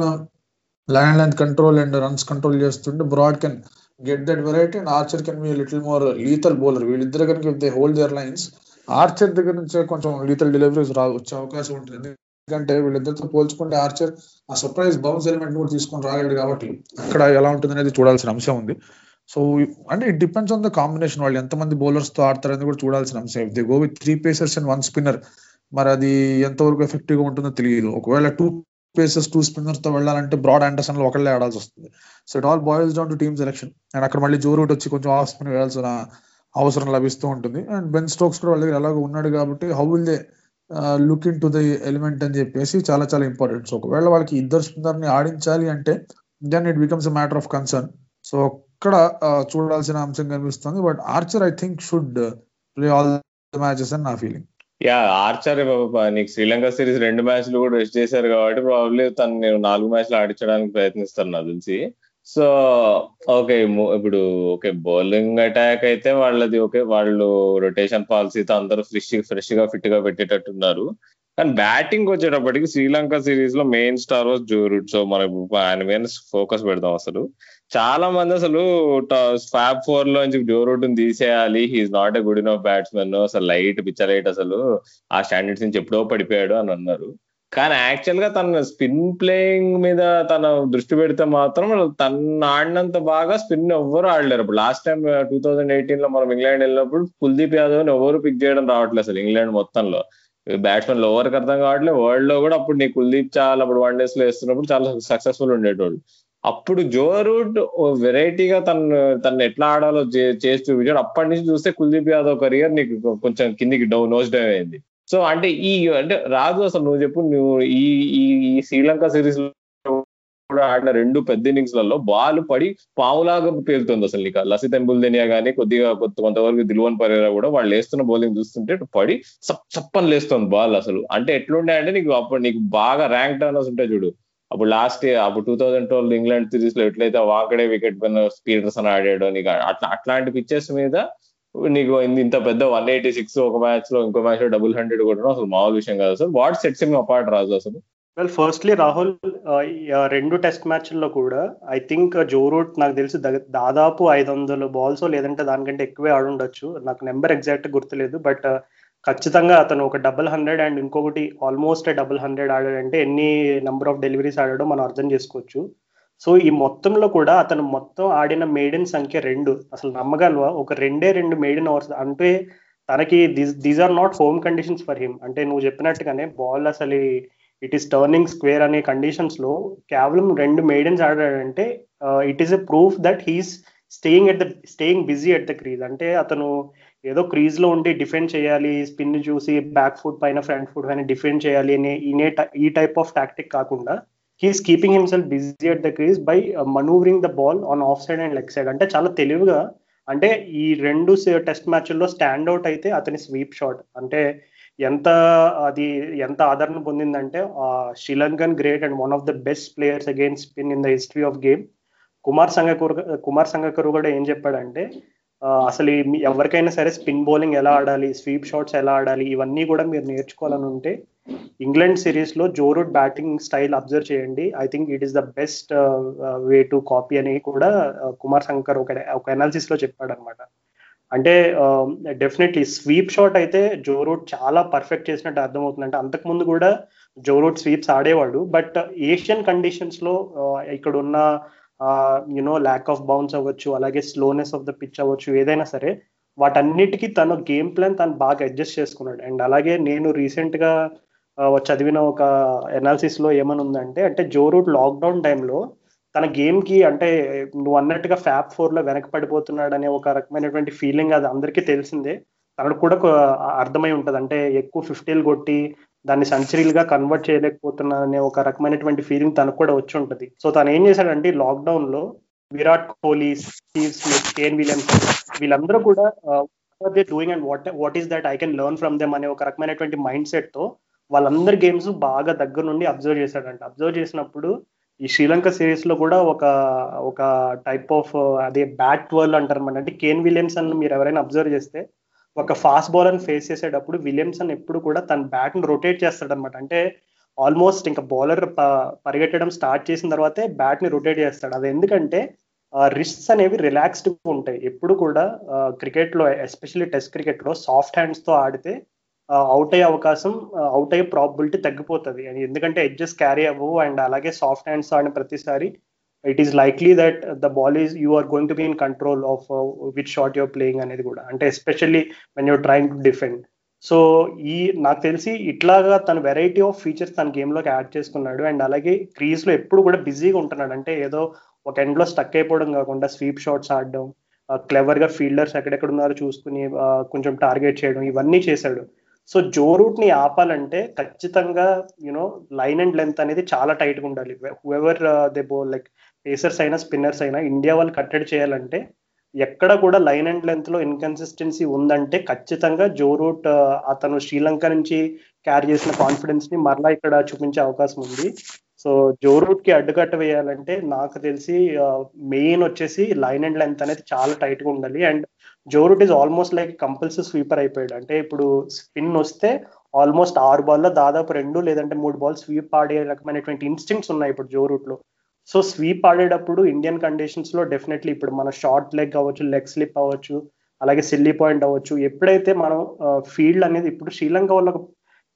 land length control and runs control చేస్తుంటే Broad can get that variety and Archer can be little more lethal bowler వీళ్ళిద్దరు కనుక they hold their lines Archer దగ్గర నుంచే కొంచెం లీతల్ డెలివరీస్ రా వచ్చే అవకాశం ఉంటుంది. ఎందుకంటే వీళ్ళిద్దరితో పోల్చుకుంటే ఆర్చర్ ఆ సర్ప్రైజ్ బౌన్స్ ఎలిమెంట్ కూడా తీసుకొని రాగలడు కాబట్టి అక్కడ ఎలా ఉంటుంది అనేది చూడాల్సిన అంశం ఉంది. సో అంటే it depends on the combination వాళ్ళు ఎంతమంది బౌలర్స్తో ఆడతారని కూడా చూడాల్సిన అంశం. If they go with three pacers and one spinner మరి అది ఎంతవరకు ఎఫెక్టివ్గా ఉంటుందో తెలియదు. ఒకవేళ టూ పేసర్స్ టూ స్పిన్నర్స్తో వెళ్ళాలంటే బ్రాడ్ అండర్సన్లో ఒకళ్ళే ఆడాల్సి వస్తుంది. So it all boils down to team selection and అక్కడ మళ్ళీ జో రూట్ వచ్చి కొంచెం ఆఫ్ స్పిన్ వేయాల్సిన అవసరం లభిస్తూ ఉంటుంది. అండ్ బెన్ స్టోక్స్ కూడా వాళ్ళ దగ్గర ఎలాగో ఉన్నాడు కాబట్టి how will they look into the element అని చెప్పేసి చాలా చాలా ఇంపార్టెంట్ సో ఒకవేళ వాళ్ళకి ఇద్దరు స్పిన్నర్ని ఆడించాలి అంటే then it becomes a matter of concern so అక్కడ uh, చూడాల్సిన అంశం కనిపిస్తుంది. But Archer I think should play all matches అని నా ఫీలింగ్ యా ఆర్చర్ నీకు శ్రీలంక సిరీస్ రెండు మ్యాచ్లు కూడా రెస్ట్ చేశారు కాబట్టి ప్రాబ్లీ తను నేను నాలుగు మ్యాచ్లు ఆడించడానికి ప్రయత్నిస్తాను నాకు తెలిసి. సో ఓకే ఇప్పుడు ఓకే బౌలింగ్ అటాక్ అయితే వాళ్ళది ఓకే వాళ్ళు రొటేషన్ పాలసీతో అందరూ ఫ్రెష్ ఫ్రెష్గా ఫిట్గా పెట్టేటట్టున్నారు. కానీ బ్యాటింగ్ వచ్చేటప్పటికి శ్రీలంక సిరీస్లో main star was Joe Root so మనకు ఆయన మీద ఫోకస్ పెడదాం అసలు. చాలా మంది అసలు ఫ్యాబ్ ఫోర్ లోంచి జోరూట్ తీసేయాలి. He is not a good enough batsmen అసలు లైట్ పిచ్చర్ లైట్ అసలు ఆ స్టాండర్డ్స్ నుంచి ఎప్పుడో పడిపోయాడు అని అన్నారు. కానీ యాక్చువల్గా తన స్పిన్ ప్లేయింగ్ మీద తన దృష్టి పెడితే మాత్రం తన ఆడినంత బాగా స్పిన్ ఎవ్వరు ఆడలేరు. ఇప్పుడు లాస్ట్ టైం టూ థౌజండ్ ఎయిటీన్లో మనం ఇంగ్లాండ్ వెళ్ళినప్పుడు కుల్దీప్ యాదవ్ ఎవరు పిక్ చేయడం రావట్లేదు అసలు ఇంగ్లాండ్ మొత్తంలో. బ్యాట్స్మెన్ ఎవరికి అర్థం కావట్లేదు వరల్డ్లో కూడా అప్పుడు నీ కుల్దీప్ చాలా అప్పుడు వన్ డేస్లో వేస్తున్నప్పుడు చాలా సక్సెస్ఫుల్ ఉండేటోళ్ళు. అప్పుడు జో రూట్ వెరైటీగా తను తను ఎట్లా ఆడాలో చేసి చూపించాడు. అప్పటి నుంచి చూస్తే కుల్దీప్ యాదవ్ కెరియర్ నీకు కొంచెం కిందికి డౌన్ నోస్ డౌన్ అయింది. సో అంటే ఈ అంటే రాజు అసలు నువ్వు చెప్పు నువ్వు ఈ ఈ శ్రీలంక సిరీస్ కూడా ఆడిన రెండు పెద్ద ఇన్నింగ్స్లలో బాల్ పడి పావులాగా పేలుతుంది అసలు నీకు. లసిత్ ఎంబుల్దెనియా కానీ కొద్దిగా కొంతవరకు దిల్వన్ పరేరా కూడా వాళ్ళు వేస్తున్న బౌలింగ్ చూస్తుంటే పడి చప్పని లేస్తుంది బాల్ అసలు. అంటే ఎట్లుండే అంటే నీకు అప్పుడు నీకు బాగా ర్యాంక్ టర్నర్స్ ఉంటాయి చూడు. అప్పుడు లాస్ట్ అప్పుడు టూ థౌసండ్ ట్వెల్వ్ ఇంగ్లాండ్ సిరీస్లో ఎట్లయితే వాకడే వికెట్ పైన పీటర్సన్ ఆడాడో నీకు అట్లా అట్లాంటి పిచ్చెస్ మీద నీకు ఇంత పెద్ద వన్ ఎయిటీ సిక్స్ ఒక మ్యాచ్లో ఇంకో మ్యాచ్లో డబుల్ హండ్రెడ్ కొట్టడం అసలు మామూలు విషయం కాదు sir what sets him apart Raju అసలు? వెల్ ఫస్ట్లీ రాహుల్ రెండు టెస్ట్ మ్యాచ్ల్లో కూడా ఐ థింక్ జో రూట్ నాకు తెలిసి దాదాపు ఐదు వందల బాల్స్ లేదంటే దానికంటే ఎక్కువే ఆడుండొచ్చు. నాకు నెంబర్ ఎగ్జాక్ట్ గుర్తులేదు బట్ ఖచ్చితంగా అతను ఒక డబుల్ హండ్రెడ్ అండ్ ఇంకొకటి ఆల్మోస్ట్ డబుల్ హండ్రెడ్ ఆడాడంటే ఎన్ని నెంబర్ ఆఫ్ డెలివరీస్ ఆడాడో మనం అర్థం చేసుకోవచ్చు. సో ఈ మొత్తంలో కూడా అతను మొత్తం ఆడిన మేడిన్ సంఖ్య రెండు. అసలు నమ్మగలవా? ఒక రెండే రెండు మేడిన్ ఓవర్స్ అంటే తనకి these are not home conditions for him అంటే నువ్వు చెప్పినట్టుగానే బాల్ అసలు ఇట్ ఈస్ టర్నింగ్ స్క్వేర్ అనే కండిషన్స్లో కేవలం రెండు maidens ఆడాడంటే it is a proof that he's staying at the staying busy at the crease అంటే అతను ఏదో క్రీజ్లో ఉండి డిఫెండ్ చేయాలి స్పిన్ చూసి బ్యాక్ ఫుట్ పైన ఫ్రంట్ ఫుట్ పైన డిఫెండ్ చేయాలి అనే ఈ టైప్ ఆఫ్ టాక్టిక్ కాకుండా he is keeping himself busy at the crease by manoeuvring the ball on off side and leg side అంటే చాలా తెలివిగా అంటే ఈ రెండు టెస్ట్ మ్యాచ్ల్లో స్టాండ్ అవుట్ అయితే అతని స్వీప్ షాట్. అంటే ఎంత అది ఎంత ఆదరణ పొందిందంటే Sri Lankan great and one of the best players again spin in the history of game. Kumar Sangakkara Kumar Sangakkara కూడా ఏం చెప్పాడంటే అసలు ఎవరికైనా సరే స్పిన్ బౌలింగ్ ఎలా ఆడాలి స్వీప్ షాట్స్ ఎలా ఆడాలి ఇవన్నీ కూడా మీరు నేర్చుకోవాలని ఉంటే ఇంగ్లాండ్ సిరీస్లో Joe Root batting style observe చేయండి. I think it is the best way to copy అని కూడా uh, కుమార్ శంకర్ ఒక ఒక అనాలిసిస్లో చెప్పాడు అనమాట అంటే డెఫినెట్లీ స్వీప్ షాట్ అయితే జోరూట్ చాలా పర్ఫెక్ట్ చేసినట్టు అర్థమవుతుంది అంటే అంతకుముందు కూడా జోరూట్ స్వీప్స్ ఆడేవాడు. బట్ ఏషియన్ కండిషన్స్లో ఇక్కడ ఉన్న యునో ల్యాక్ ఆఫ్ బౌన్స్ అవ్వచ్చు అలాగే స్లోనెస్ ఆఫ్ ద పిచ్ అవ్వచ్చు ఏదైనా సరే వాటన్నిటికీ తన గేమ్ ప్లాన్ తను బాగా అడ్జస్ట్ చేసుకున్నాడు. అండ్ అలాగే నేను రీసెంట్గా చదివిన ఒక ఎనాలిసిస్లో ఏమని ఉందంటే అంటే జోరూట్ లాక్డౌన్ టైంలో తన గేమ్కి అంటే నువ్వు అన్నట్టుగా ఫ్యాప్ ఫోర్లో వెనక పడిపోతున్నాడు అనే ఒక రకమైనటువంటి ఫీలింగ్ అది అందరికీ తెలిసిందే. తనకు కూడా అర్థమై ఉంటది. అంటే ఎక్కువ ఫిఫ్టీలు కొట్టి దాన్ని సెంచరీలుగా కన్వర్ట్ చేయలేకపోతున్నా అనే ఒక రకమైనటువంటి ఫీలింగ్ తనకు కూడా వచ్చి ఉంటది. సో తను ఏం చేశాడంటే లాక్డౌన్లో Virat Kohli Steve Smith Kane Williams వీళ్ళందరూ కూడా they doing and what what is that I can learn from them అనే ఒక రకమైనటువంటి మైండ్ సెట్తో వాళ్ళందరి గేమ్స్ బాగా దగ్గర నుండి అబ్జర్వ్ చేశాడంట. అబ్జర్వ్ చేసినప్పుడు ఈ శ్రీలంక సిరీస్లో కూడా ఒక ఒక టైప్ ఆఫ్ అదే బ్యాట్ వర్ల్ అంటారు అనమాట అంటే కేన్ విలియమ్సన్ మీరు ఎవరైనా అబ్జర్వ్ చేస్తే ఒక ఫాస్ట్ బౌలర్ని ఫేస్ చేసేటప్పుడు విలియమ్సన్ ఎప్పుడు కూడా తన బ్యాట్ని రొటేట్ చేస్తాడనమాట అంటే ఆల్మోస్ట్ ఇంకా బౌలర్ పరిగెట్టడం స్టార్ట్ చేసిన తర్వాతే బ్యాట్ని రొటేట్ చేస్తాడు. అది ఎందుకంటే రిస్క్స్ అనేవి రిలాక్స్డ్ ఉంటాయి. ఎప్పుడు కూడా క్రికెట్లో ఎస్పెషల్లీ టెస్ట్ క్రికెట్లో సాఫ్ట్ హ్యాండ్స్తో ఆడితే అవుట్ అయ్యే అవకాశం అవుట్ అయ్యే ప్రాబిలిటీ తగ్గిపోతుంది. ఎందుకంటే ఎడ్జెస్ క్యారీ అవ్వవు అండ్ అలాగే సాఫ్ట్ హ్యాండ్స్ ఆడిన ప్రతిసారి it is likely that the ball is you are going to be in control of which shot your playing అనేది కూడా. అంటే especially when you're trying to defend so ఈ నాకు తెలిసి ఇట్లాగా తన వెరైటీ ఆఫ్ ఫీచర్స్ తన గేమ్లోకి యాడ్ చేసుకున్నాడు. అండ్ అలాగే క్రీజ్లో ఎప్పుడు కూడా బిజీగా ఉంటున్నాడు. అంటే ఏదో ఒక ఎండ్లో స్టక్ అయిపోవడం కాకుండా స్వీప్ షాట్స్ ఆడడం క్లెవర్గా ఫీల్డర్స్ ఎక్కడెక్కడ ఉన్నారో చూసుకుని కొంచెం టార్గెట్ చేయడం ఇవన్నీ చేశాడు. సో జో రూట్ని ఆపాలంటే ఖచ్చితంగా యూనో లైన్ అండ్ లెంత్ అనేది చాలా టైట్గా ఉండాలి ever they bowl like pacers అయినా స్పిన్నర్స్ అయినా ఇండియా వాళ్ళు కట్టడి చేయాలంటే ఎక్కడ కూడా లైన్ అండ్ లెంత్లో ఇన్కన్సిస్టెన్సీ ఉందంటే ఖచ్చితంగా జో రూట్ uh, అతను శ్రీలంక నుంచి క్యారీ చేసిన కాన్ఫిడెన్స్ని మరలా ఇక్కడ చూపించే అవకాశం ఉంది. సో జో రూట్కి అడ్డుకట్ట వేయాలంటే నాకు తెలిసి మెయిన్ వచ్చేసి లైన్ అండ్ లెంత్ అనేది చాలా టైట్గా ఉండాలి. And Joe Root is almost like compulsory sweeper అయిపోయాడు. అంటే ఇప్పుడు స్పిన్ వస్తే ఆల్మోస్ట్ ఆరు బాల్లో దాదాపు రెండు లేదంటే మూడు బాల్ స్వీప్ ఆడే రకమైనటువంటి ఇన్స్టింక్ట్స్ ఉన్నాయి ఇప్పుడు జోరూట్లో సో స్వీప్ ఆడేటప్పుడు ఇండియన్ కండిషన్స్లో డెఫినెట్లీ ఇప్పుడు మన షార్ట్ లెగ్ అవ్వచ్చు లెగ్ స్లిప్ అవ్వచ్చు అలాగే సిల్లీ పాయింట్ అవ్వచ్చు. ఎప్పుడైతే మనం ఫీల్డ్ అనేది ఇప్పుడు శ్రీలంక వాళ్ళకు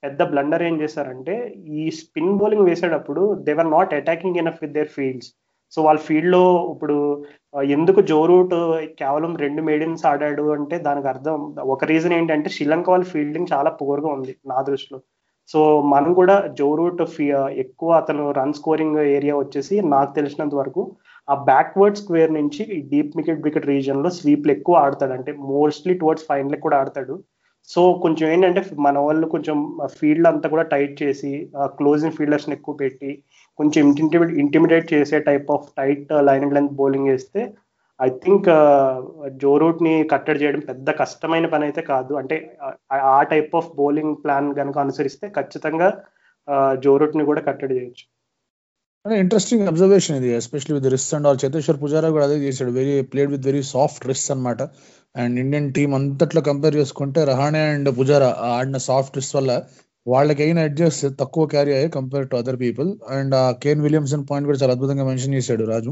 పెద్ద బ్లండర్ ఏం చేశారంటే ఈ స్పిన్ బౌలింగ్ వేసేటప్పుడు they're not attacking enough with their fields so వాళ్ళ ఫీల్డ్లో ఇప్పుడు ఎందుకు జోరూట్ కేవలం రెండు మేడిన్స్ ఆడాడు అంటే దానికి అర్థం ఒక రీజన్ ఏంటంటే శ్రీలంక వాళ్ళ ఫీల్డింగ్ చాలా పూర్గా ఉంది నా దృష్టిలో. సో మనం కూడా జోరూట్ ఎక్కువ అతను రన్ స్కోరింగ్ ఏరియా వచ్చేసి నాకు తెలిసినంత వరకు ఆ బ్యాక్వర్డ్ స్క్వేర్ నుంచి డీప్ వికెట్ వికెట్ రీజన్లో స్వీప్లు ఎక్కువ ఆడతాడు. అంటే మోస్ట్లీ టువర్డ్స్ ఫైనల్ కూడా ఆడతాడు. సో కొంచెం ఏంటంటే మన వాళ్ళు కొంచెం ఫీల్డ్ అంతా కూడా టైట్ చేసి క్లోజింగ్ ఫీల్డర్స్ ఎక్కువ పెట్టి కొంచెం ఇంటిమిడేట్ ఇంటిమిడేట్ చేసే type of tight line and length bowling వేస్తే ఐ థింక్ జో రూట్ని కట్టడి చేయడం పెద్ద కష్టమైన పని అయితే కాదు. అంటే ఆ టైప్ ఆఫ్ బౌలింగ్ ప్లాన్ కనుక అనుసరిస్తే ఖచ్చితంగా జో రూట్ని కూడా కట్టడి చేయొచ్చు. ఇంట్రెస్టింగ్ అబ్జర్వేషన్ ఇది especially with wrist and all Cheteshwar Pujara కూడా అదే చేశాడు. Very played with very soft wrist అనమాట అండ్ ఇండియన్ టీం అంతట్లో కంపేర్ చేసుకుంటే రహానే అండ్ పుజారా ఆడిన సాఫ్ట్ వల్ల వాళ్ళకి అయిన అడ్జస్ట్ తక్కువ క్యారీ అయ్యాయి compare to other people. And Kane Williamson point కూడా చాలా అద్భుతంగా మెన్షన్ చేశాడు రాజు.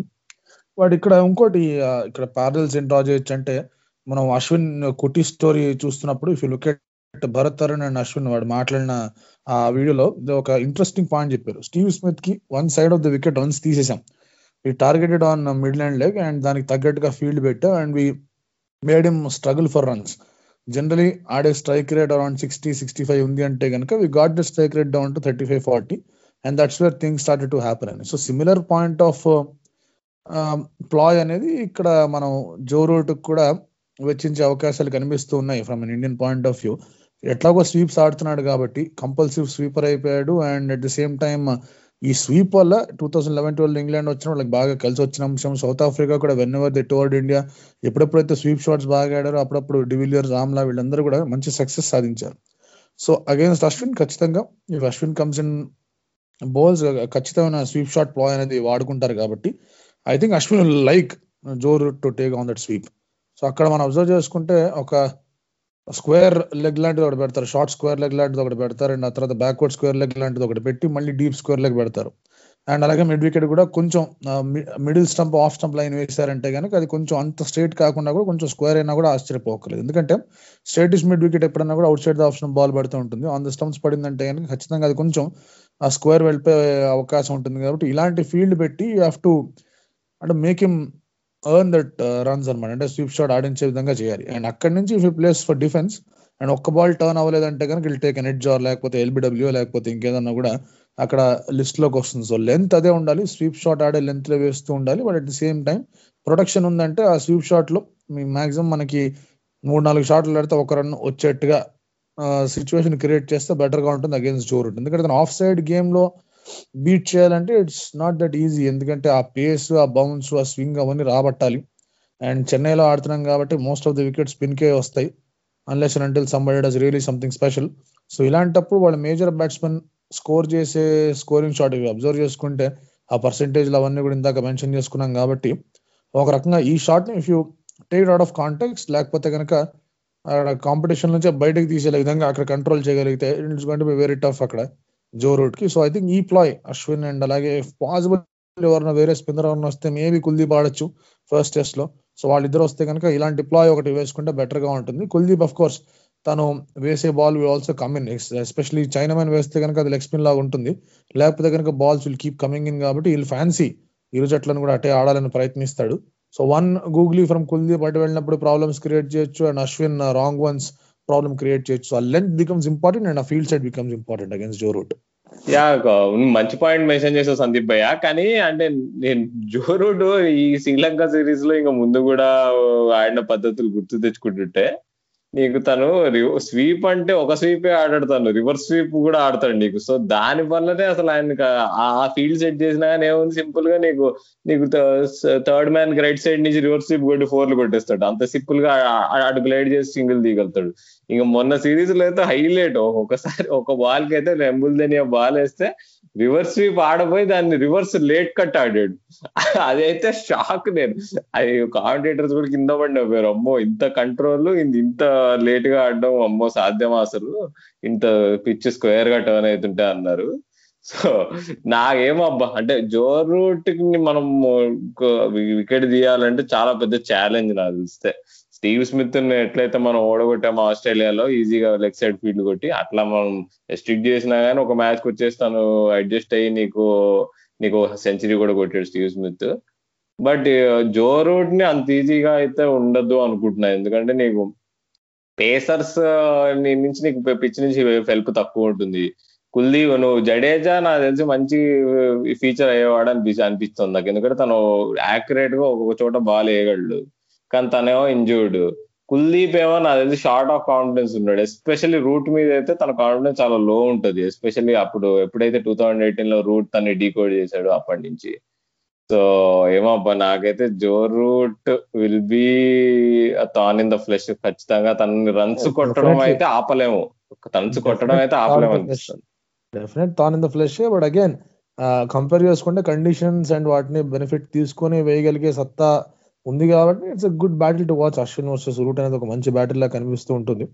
వాడు ఇక్కడ ఇంకోటి ఇక్కడ ప్యారల్స్ ఏం డ్రా చేయొచ్చు అంటే మనం అశ్విన్ కుటి స్టోరీ చూస్తున్నప్పుడు if you look at Bharat Arun and Ashwin వాడు మాట్లాడిన ఆ వీడియోలో ఒక ఇంట్రెస్టింగ్ పాయింట్ చెప్పారు. Steve స్మిత్కి one side of the wicket once తీసేసాం ఈ targeted on mid land leg and దానికి తగ్గట్టుగా ఫీల్డ్ పెట్టాం and we made him struggle for runs generally ఆడే strike rate around sixty sixty five ఉంది అంటే కనుక we got the strike rate down to thirty five forty and that's where things started to happen అని so similar point of ploy అనేది ఇక్కడ మనం జో రూట్ కూడా వెచ్చించే అవకాశాలు కనిపిస్తూ ఉన్నాయి from an Indian point of view ఎట్లాగో స్వీప్స్ ఆడుతున్నాడు కాబట్టి కంపల్సివ్ స్వీపర్ అయిపోయాడు and at the same time ఈ స్వీప్ వల్ల two thousand eleven twelve England వచ్చిన వాళ్ళకి బాగా కలిసి వచ్చిన అంశం. సౌత్ ఆఫ్రికా కూడా whenever the toured India ఎప్పుడెప్పుడైతే స్వీప్ షాట్స్ బాగా ఆడారో అప్పుడప్పుడు డివిలియర్ రామ్లా వీళ్ళందరూ కూడా మంచి సక్సెస్ సాధించారు. సో అగేన్స్ట్ అశ్విన్ ఖచ్చితంగా if Ashwin comes in bowls ఖచ్చితమైన స్వీప్ షాట్ ప్లాయ్ అనేది వాడుకుంటారు కాబట్టి I think Ashwin like Joe to take on that sweep so అక్కడ మనం అబ్జర్వ్ చేసుకుంటే ఒక స్క్వేర్ లెగ్ లాంటిది ఒకటి పెడతారు షార్ట్ స్క్వేర్ లెగ్ లాంటిది ఒకటి పెడతారు అండ్ ఆ తర్వాత బ్యాక్వర్డ్ స్క్వేర్ లెగ్ లాంటిది ఒకటి పెట్టి మళ్ళీ డీప్ స్క్వేర్ లెగ్ పెడతారు. అండ్ అలాగే మిడ్ వికెట్ కూడా కొంచెం middle stump off stump line వేశారంటే కనుక అది కొంచెం అంత స్ట్రేట్ కాకుండా కూడా కొంచెం స్క్వేర్ అయినా కూడా ఆశ్చర్యపోకలేదు. ఎందుకంటే స్ట్రేట్ ఇస్ మిడ్ వికెట్ ఎప్పుడైనా కూడా outside the option ball పడుతూ ఉంటుంది. ఆన్ ద స్టంప్స్ పడిందంటే కనుక ఖచ్చితంగా అది కొంచెం ఆ స్క్వేర్ వెళ్ళిపోయే అవకాశం ఉంటుంది. కాబట్టి ఇలాంటి ఫీల్డ్ పెట్టి యూ హ్యావ్ టు అంటే make him earn that runs అనమాట అంటే స్వీప్ షాట్ ఆడించే విధంగా చేయాలి. అండ్ అక్కడి నుంచి if places for defence and ఒక్క బాల్ టర్న్ అవ్వలేదంటే కనుక I'll take an edge or లేకపోతే ఎల్బిడబ్ల్యూ లేకపోతే ఇంకేదన్నా కూడా అక్కడ లిస్ట్లోకి వస్తుంది. సో లెంత్ అదే ఉండాలి. స్వీప్ షాట్ ఆడే లెంత్లో వేస్తూ ఉండాలి. But at the same time protection ఉందంటే ఆ స్వీప్ షాట్లో మీ మాక్సిమం మనకి మూడు నాలుగు షాట్లు పెడితే ఒక రన్ వచ్చేట్టుగా సిచ్యువేషన్ క్రియేట్ చేస్తే బెటర్గా ఉంటుంది అగేన్స్ జోర్ ఎందుకంటే ఆఫ్ సైడ్ గేమ్లో బీట్ చేయాలంటే ఇట్స్ నాట్ దట్ ఈజీ ఎందుకంటే ఆ పేస్ ఆ బౌన్స్ ఆ స్వింగ్ అవన్నీ రాబట్టాలి. అండ్ చెన్నైలో ఆడుతున్నాం కాబట్టి మోస్ట్ ఆఫ్ ది వికెట్స్ స్పిన్కే వస్తాయి. Unless until somebody does really something special so ఇలాంటప్పుడు వాళ్ళ మేజర్ బ్యాట్స్మెన్ స్కోర్ చేసే స్కోరింగ్ షాట్ ఇవి అబ్జర్వ్ చేసుకుంటే ఆ పర్సెంటేజ్ అవన్నీ కూడా ఇందాక మెన్షన్ చేసుకున్నాం కాబట్టి ఒక రకంగా ఈ షాట్ని if you take out of contacts లేకపోతే కనుక కాంపిటీషన్ నుంచి బయటకు తీసే విధంగా అక్కడ కంట్రోల్ చేయగలిగితే it's going to be very tough అక్కడ. జో రూట్కి సో ఐ థింక్ ఈ ప్లాయ్ అశ్విన్ అండ్ అలాగే పాసిబుల్ ఎవరైనా వేరే స్పిన్నర్ ఎవరైనా వస్తే మేబీ కుల్దీప్ ఆడొచ్చు ఫస్ట్ టెస్ట్లో. సో వాళ్ళిద్దరు వస్తే కనుక ఇలాంటి ప్లాయ్ ఒకటి వేసుకుంటే బెటర్గా ఉంటుంది. కుల్దీప్ అఫ్ కోర్స్ తను వేసే ball will also come in chinaman వేస్తే కనుక అది లెగ్ స్పిన్ లాగా ఉంటుంది. లేకపోతే కనుక balls will keep coming in కాబట్టి వీళ్ళు ఫ్యాన్సీ ఇరు జట్లను కూడా అటే ఆడాలని ప్రయత్నిస్తాడు. So one googly from Kuldeep అటు వెళ్ళినప్పుడు ప్రాబ్లమ్స్ క్రియేట్ చేయొచ్చు. And Ashwin wrong ones problem create చేయొచ్చు. ఆ లెంత్ బికమ్స్ ఇంపార్టెంట్ అండ్ ఆ field side becomes important against Joe Root yeah మంచి పాయింట్ మెన్షన్ చేసావు సందీప్ భయ్య. కానీ అంటే నేను జోరుడు ఈ శ్రీలంక సిరీస్లో ఇంకా ముందు కూడా ఆడిన పద్ధతులు గుర్తు తెచ్చుకుంటుంటే నీకు తను స్వీప్ అంటే ఒక స్వీపే ఆడాడు తను రివర్స్ స్వీప్ కూడా ఆడతాడు నీకు. సో దాని వల్లనే అసలు ఆయన ఆ ఫీల్డ్ సెట్ చేసినా కానీ ఏముంది? సింపుల్గా నీకు నీకు థర్డ్ మ్యాన్ రైట్ సైడ్ నుంచి రివర్స్ స్వీప్ కొట్టి ఫోర్లు కొట్టేస్తాడు. అంత సింపుల్గా అటు గ్లైడ్ చేసి సింగిల్ తీయగలుగుతాడు ఇంకా మొన్న సిరీస్లో అయితే హైలైట్. ఒకసారి ఒక బాల్కి అయితే రెంబుల్దేని బాల్ వేస్తే రివర్స్ స్వీప్ ఆడపోయి దాన్ని రివర్స్ లేట్ కట్ ఆడాడు. అదైతే షాక్ నేను. అది కామెంటేటర్స్ కూడా కింద పడిపోయారు అమ్మో ఇంత కంట్రోల్ ఇంత లేట్గా ఆడడం అమ్మో సాధ్యమా అసలు? ఇంత పిచ్ స్క్వేర్గా టర్న్ అవుతుంటే అన్నారు. సో నాకేమబ్బా అంటే జోర్ రూట్ని మనం వికెట్ తీయాలంటే చాలా పెద్ద ఛాలెంజ్ నాకు తెలిస్తే. స్టీవ్ స్మిత్ ఎట్లయితే మనం ఓడగొట్టాము ఆస్ట్రేలియాలో ఈజీగా లెగ్ సైడ్ ఫీల్డ్ కొట్టి అట్లా మనం రెస్ట్రిక్ట్ చేసినా గానీ ఒక మ్యాచ్ వచ్చేసి తను అడ్జస్ట్ అయ్యి నీకు నీకు సెంచరీ కూడా కొట్టాడు స్టీవ్ స్మిత్. బట్ జో రూట్ని అంత ఈజీగా అయితే ఉండదు అనుకుంటున్నా. ఎందుకంటే నీకు పేసర్స్ నుంచి నీకు పిచ్ నుంచి ఫెల్ప్ తక్కువ ఉంటుంది. కుల్దీప్ నువ్వు జడేజా నాకు తెలిసి మంచి ఫీచర్ అయ్యేవాడు అనిపి అనిపిస్తుంది నాకు. ఎందుకంటే తను యాక్యురేట్గా ఒక్కొక్క చోట బాల్ వేయగలడు. కానీ తనేమో ఇంజూర్డ్ కుల్దీప్ ఏమో నాకు తెలిసి షార్ట్ ఆఫ్ కాన్ఫిడెన్స్ ఉన్నాడు. ఎస్పెషల్లీ రూట్ మీద అయితే తన కాన్ఫిడెన్స్ చాలా లో ఉంటుంది. ఎస్పెషల్లీ అప్పుడు ఎప్పుడైతే టూ థౌజండ్ ఎయిటీన్లో రూట్ తన్ని డీకోడ్ చేశాడు అప్పటి నుంచి. సో ఏమో అబ్బా నాకైతే Joe Root will be thorn in the flesh ఖచ్చితంగా తనని రన్స్ కొట్టడం అయితే ఆపలేము. రన్స్ కొట్టడం అయితే ఆపలేము అనిపిస్తుంది. Definite thorn in the flesh but again compare చేసుకుంటే కండిషన్స్ అండ్ వాటిని బెనిఫిట్ తీసుకొని వేయగలిగే సత్తా ఉంది కాబట్టి it's a good battle to watch Ashwin versus Root అనేది ఒక మంచి బ్యాటిల్ లా కనిపిస్తూ ఉంటుంది.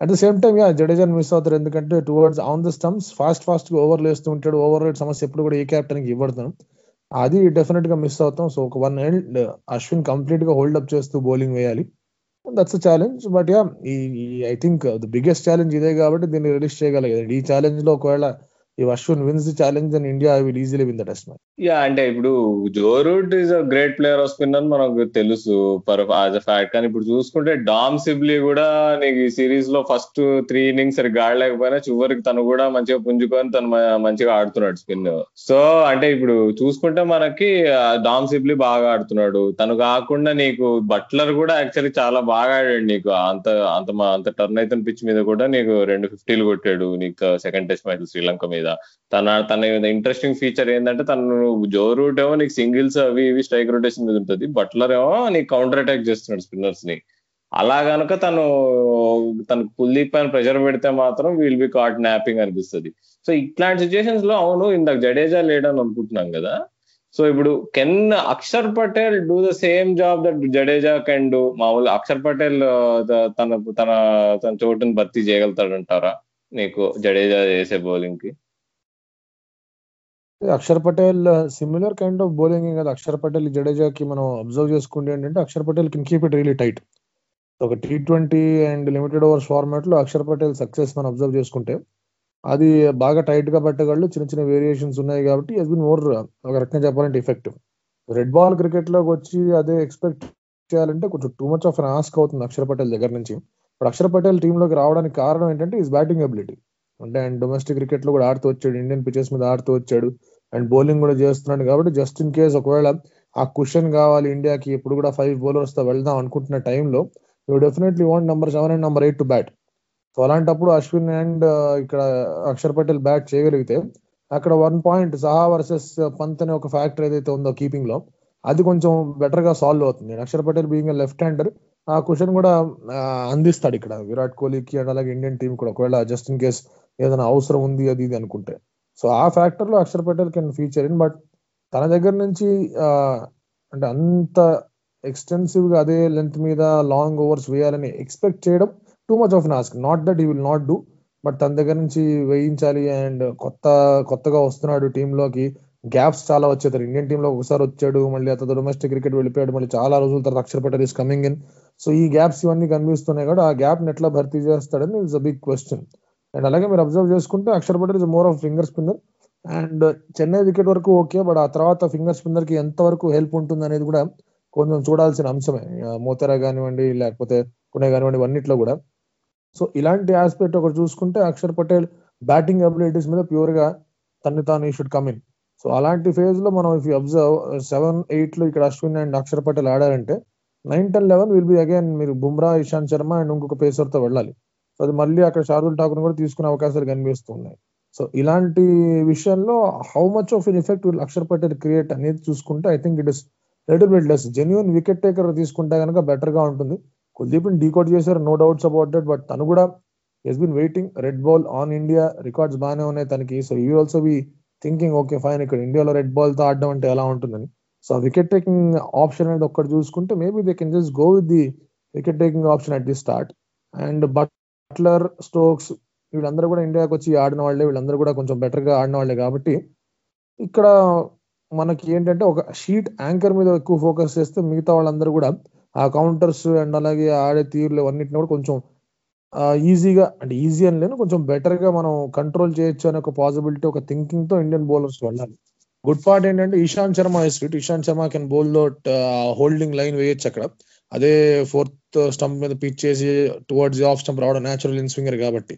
At the same time Jadeja miss అవుతారు ఎందుకంటే towards on the stumps fast ఫాస్ట్గా ఓవర్ వేస్తూ ఉంటాడు. ఓవర్ రేట్ సమస్య ఎప్పుడు కూడా ఏ క్యాప్టెన్కి ఇవ్వడతాను. అది డెఫినెట్గా మిస్ అవుతాం. సో ఒక వన్ ఎండ్ అశ్విన్ కంప్లీట్గా హోల్డప్ చేస్తూ బౌలింగ్ వేయాలి. That's a challenge but yeah ఈ I think the biggest challenge ఇదే కాబట్టి దీన్ని రిలీజ్ చేయగలిగారు. ఈ ఛాలెంజ్లో ఒకవేళ ఈ Ashwin wins the challenge and India will easily win the test match yeah అంటే ఇప్పుడు Joe Root is a great player of spin అని మనకు తెలుసు పర్ యాజ్ అ ఫ్యాక్ట్ కానీ ఇప్పుడు చూసుకుంటే డామ్ సిబ్లీ కూడా నీకు ఈ సిరీస్లో ఫస్ట్ త్రీ ఇన్నింగ్స్ సరిగ్గా ఆడలేకపోయినా చివరికి తను కూడా మంచిగా పుంజుకొని తను మంచిగా ఆడుతున్నాడు స్పిన్ సో అంటే ఇప్పుడు చూసుకుంటే మనకి డామ్ సిబ్లీ బాగా ఆడుతున్నాడు. తను కాకుండా నీకు బట్లర్ కూడా యాక్చువల్లీ చాలా బాగా ఆడాడు నీకు. అంత అంత అంత టర్న్ అయితే పిచ్ మీద కూడా నీకు రెండు ఫిఫ్టీలు కొట్టాడు నీకు సెకండ్ టెస్ట్ మ్యాచ్ శ్రీలంక మీద. తన తన ఇంట్రెస్టింగ్ ఫీచర్ ఏంటంటే తను జో రూట్ ఏమో నీకు సింగిల్స్ అవి ఇవి స్ట్రైక్ రొటేషన్ మీద ఉంటుంది. బట్లర్ ఏమో నీకు కౌంటర్ అటాక్ చేస్తున్నాడు స్పిన్నర్స్ని. అలా గనక తను తనకు కుల్దీప్ పైన ప్రెషర్ పెడితే మాత్రం విల్ బి కాట్ నాపింగ్ అనిపిస్తుంది. సో ఇట్లాంటి సిచ్యువేషన్స్లో అవును ఇందాక జడేజా లేడని అనుకుంటున్నాం కదా. సో ఇప్పుడు can Akshar Patel do the same job that Jadeja can do మామూలు అక్షర్ పటేల్ తన తన తన చోటుని భర్తీ చేయగలుగుతాడంటారా నీకు జడేజా చేసే బౌలింగ్కి? Akshar Patel similar kind of bowling కదా. అక్షర్ పటేల్ జడేజాకి మనం అబ్జర్వ్ చేసుకుంటే ఏంటంటే Akshar Patel can keep it really tight ఒక T twenty and limited overs ఫార్మాట్లో అక్షర్ పటేల్ సక్సెస్ మనం అబ్జర్వ్ చేసుకుంటే అది బాగా టైట్గా పెట్టగలడు. చిన్న చిన్న వేరియేషన్స్ ఉన్నాయి కాబట్టి హెస్ బిన్ మోర్ ఒక రకంగా చెప్పాలంటే ఎఫెక్టివ్ రెడ్ బాల్ క్రికెట్లోకి వచ్చి అదే ఎక్స్పెక్ట్ చేయాలంటే కొంచెం too much of an ask అవుతుంది అక్షర్ పటేల్ దగ్గర నుంచి. ఇప్పుడు అక్షర్ పటేల్ టీమ్లోకి రావడానికి కారణం ఏంటంటే ఈజ్ బ్యాటింగ్ అబిలిటీ అంటే అండ్ డొమెస్టిక్ క్రికెట్లో కూడా ఆడుతూ వచ్చాడు. ఇండియన్ పిచెస్ మీద ఆడుతూ వచ్చాడు. అండ్ బౌలింగ్ కూడా చేస్తున్నాడు కాబట్టి జస్ట్ ఇన్ కేస్ ఒకవేళ ఆ క్వశ్చన్ కావాలి ఇండియాకి ఇప్పుడు కూడా ఫైవ్ బౌలర్స్తో వెళ్దాం అనుకుంటున్న టైంలో you definitely want number seven and number eight to bat so అలాంటప్పుడు అశ్విన్ అండ్ ఇక్కడ అక్షర్ పటేల్ బ్యాట్ చేయగలిగితే అక్కడ one point Saha versus Pant అనే ఒక ఫ్యాక్టర్ ఏదైతే ఉందో కీపింగ్లో అది కొంచెం బెటర్గా సాల్వ్ అవుతుంది. Akshar Patel being left hander ఆ క్వశ్చన్ కూడా అందిస్తాడు ఇక్కడ. విరాట్ కోహ్లీకి అండ్ అలాగే ఇండియన్ టీం కూడా ఒకవేళ జస్ట్ ఇన్ కేస్ ఏదైనా అవసరం ఉంది అది ఇది అనుకుంటే. సో ఆ ఫ్యాక్టర్లో Akshar Patel can feature in but తన దగ్గర నుంచి అంటే అంత ఎక్స్టెన్సివ్గా అదే లెంత్ మీద లాంగ్ ఓవర్స్ వేయాలని ఎక్స్పెక్ట్ చేయడం too much of an ask not that he will not do but తన దగ్గర నుంచి వేయించాలి అండ్ కొత్త కొత్తగా వస్తున్నాడు టీంలోకి. గ్యాప్స్ చాలా వచ్చేది ఇండియన్ టీంలో ఒకసారి వచ్చాడు మళ్ళీ అతను డొమెస్టిక్ క్రికెట్ వెళ్ళిపోయాడు మళ్ళీ చాలా రోజుల తర్వాత Akshar Patel is coming in so ఈ గ్యాప్స్ ఇవన్నీ కనిపిస్తున్నాయి కూడా ఆ గ్యాప్ ఎట్లా భర్తీ చేస్తాడని it's a big question and అలాగే మీరు అబ్జర్వ్ చేసుకుంటే Akshar Patel is more of finger spinner and Chennai wicket వరకు ఓకే బట్ ఆ తర్వాత ఫింగర్ స్పిన్నర్కి ఎంత వరకు హెల్ప్ ఉంటుంది అనేది కూడా కొంచెం చూడాల్సిన అంశమే. మోతెరా కానివ్వండి లేకపోతే కొనే కానివ్వండి అన్నిట్లో కూడా. సో ఇలాంటి ఆస్పెక్ట్ ఒకటి చూసుకుంటే అక్షర్ పటేల్ బ్యాటింగ్ అబిలిటీస్ మీద ప్యూర్గా తన్ని తాను ఈ షుడ్ కమ్ ఇన్ సో అలాంటి ఫేజ్లో మనం ఇఫ్ అబ్జర్వ్ సెవెన్ ఎయిట్లో ఇక్కడ Ashwin and Axar Patel ఆడారంటే nine ten eleven will be again మీరు బుమ్రా ఇషాంత్ శర్మ అండ్ ఇంకొక పేసర్తో వెళ్ళాలి. అది మళ్ళీ అక్కడ శార్దుల్ ఠాకూర్ కూడా తీసుకునే అవకాశాలు కనిపిస్తున్నాయి. సో ఇలాంటి విషయంలో how much of in effect will Akshar Patel create అనేది చూసుకుంటే I think it is little bit less genuine wicket taker తీసుకుంటే కనుక బెటర్గా ఉంటుంది. కుల్దీప్ డీకోడ్ చేశారు no doubts about that but తను కూడా he's been waiting red ball on India records బాగానే ఉన్నాయి తనకి. So you also be thinking okay fine ఇక్కడ ఇండియాలో రెడ్ బాల్తో ఆడడం అంటే ఎలా ఉంటుందని. సో వికెట్ టేకింగ్ ఆప్షన్ అనేది ఒక్కటి చూసుకుంటే maybe they can just go with the wicket taking option at the start and but Buttler Stokes వీళ్ళందరూ కూడా ఇండియాకి వచ్చి ఆడిన వాళ్ళే వీళ్ళందరూ కూడా కొంచెం బెటర్గా ఆడిన వాళ్ళే కాబట్టి ఇక్కడ మనకి ఏంటంటే ఒక షీట్ యాంకర్ మీద ఎక్కువ ఫోకస్ చేస్తే మిగతా వాళ్ళందరూ కూడా ఆ కౌంటర్స్ అండ్ అలాగే ఆడే తీరులు అన్నింటిని కూడా కొంచెం ఈజీగా అంటే ఈజీ అని లేను కొంచెం బెటర్గా మనం కంట్రోల్ చేయొచ్చు అనే ఒక పాసిబిలిటీ ఒక థింకింగ్తో ఇండియన్ బౌలర్స్ వెళ్ళాలి. గుడ్ పార్ట్ ఏంటంటే Ishant Sharma is fit Ishant Sharma can బౌల్లో హోల్డింగ్ లైన్ వేయొచ్చు అక్కడ. అదే ఫోర్త్ స్టంప్ మీద పిచ్ చేసి టువర్డ్స్ ఆఫ్ స్టంప్ రావడం న్యాచురల్ ఇన్ స్వింగర్ కాబట్టి.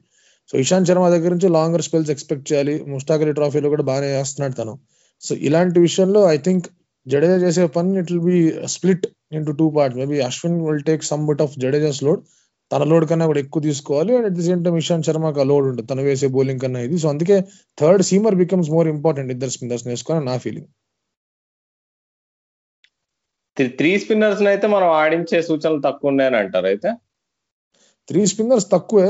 సో ఇషాంత్ శర్మ దగ్గర నుంచి లాంగర్ స్పెల్స్ ఎక్స్పెక్ట్ చేయాలి. ముస్టాక్ అలీ ట్రోఫీలో కూడా బాగానే చేస్తున్నాడు తను. సో ఇలాంటి విషయంలో ఐ థింక్ జడేజా చేసే పని it will be split in two part maybe Ashwin will take some bit of Jadeja's load తన లోడ్ కన్నా కూడా ఎక్కువ తీసుకోవాలి. And at the same time Ishant శర్మకి ఆ లోడ్ ఉంటుంది. తను వేసే బౌలింగ్ కన్నా ఇది. సో అందుకే third seamer becomes more important ఇద్దరు స్పిన్నర్స్ నేర్చుకోవాలని నా ఫీలింగ్ త్రీ స్పిన్నర్స్ అయితే మనం ఆడించే సూచనలు తక్కువ ఉన్నాయని అంటారు అయితే? త్రీ స్పిన్నర్స్ తక్కువే.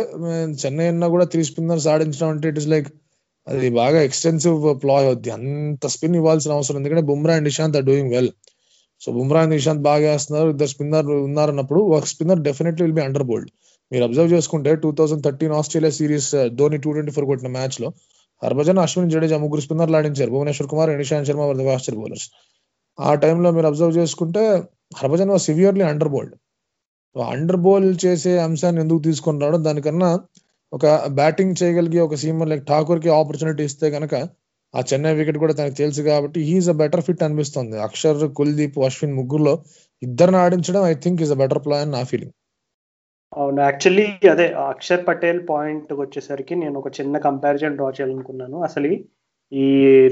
చెన్నై అన్నా కూడా త్రీ స్పిన్నర్స్ ఆడించడం అంటే ఇట్ ఇస్ లైక్ అది బాగా ఎక్స్టెన్సివ్ ప్లాయ్ అవుద్ది. అంత స్పిన్ ఇవ్వాల్సిన అవసరం ఎందుకంటే Bumrah and Ishant are doing well so Bumrah and Ishant బాగా వేస్తున్నారు. ఇద్దరు స్పిన్నర్ ఉన్నారన్నప్పుడు ఒక spinner definitely will be under bowled మీరు అబ్జర్వ్ చేసుకుంటే two thousand thirteen Australia series uh, Dhoni two twenty four కొట్టిన మ్యాచ్లో హర్భజన్ అశ్విన్ జడేజా ముగ్గురు స్పిన్నర్లు ఆడించారు. Bhuvneshwar Kumar and Ishant Sharma were the faster bowlers ఆ టైంలో మీరు అబ్జర్వ్ చేసుకుంటే Harbhajan was severely under bowled under bowl చేసే అంశాన్ని ఎందుకు తీసుకొని రావడం? దానికన్నా ఒక బ్యాటింగ్ చేయగలిగే ఒక సీమర్ లైక్ ఠాకూర్కి ఆపర్చునిటీ ఇస్తే కనుక ఆ చెన్నై వికెట్ కూడా తనకు తెలుసు కాబట్టి హీఈస్ అ బెటర్ ఫిట్ అనిపిస్తుంది. అక్షర్ కుల్దీప్ అశ్విన్ ముగ్గురులో ఇద్దరిని ఆడించడం I think is a better plan నా ఫీలింగ్ అవును. యాక్చువల్లీ అదే అక్షర్ పటేల్ పాయింట్ వచ్చేసరికి నేను ఒక చిన్న కంపారిజన్ డ్రా చేయాలనుకున్నాను. అసలు ఈ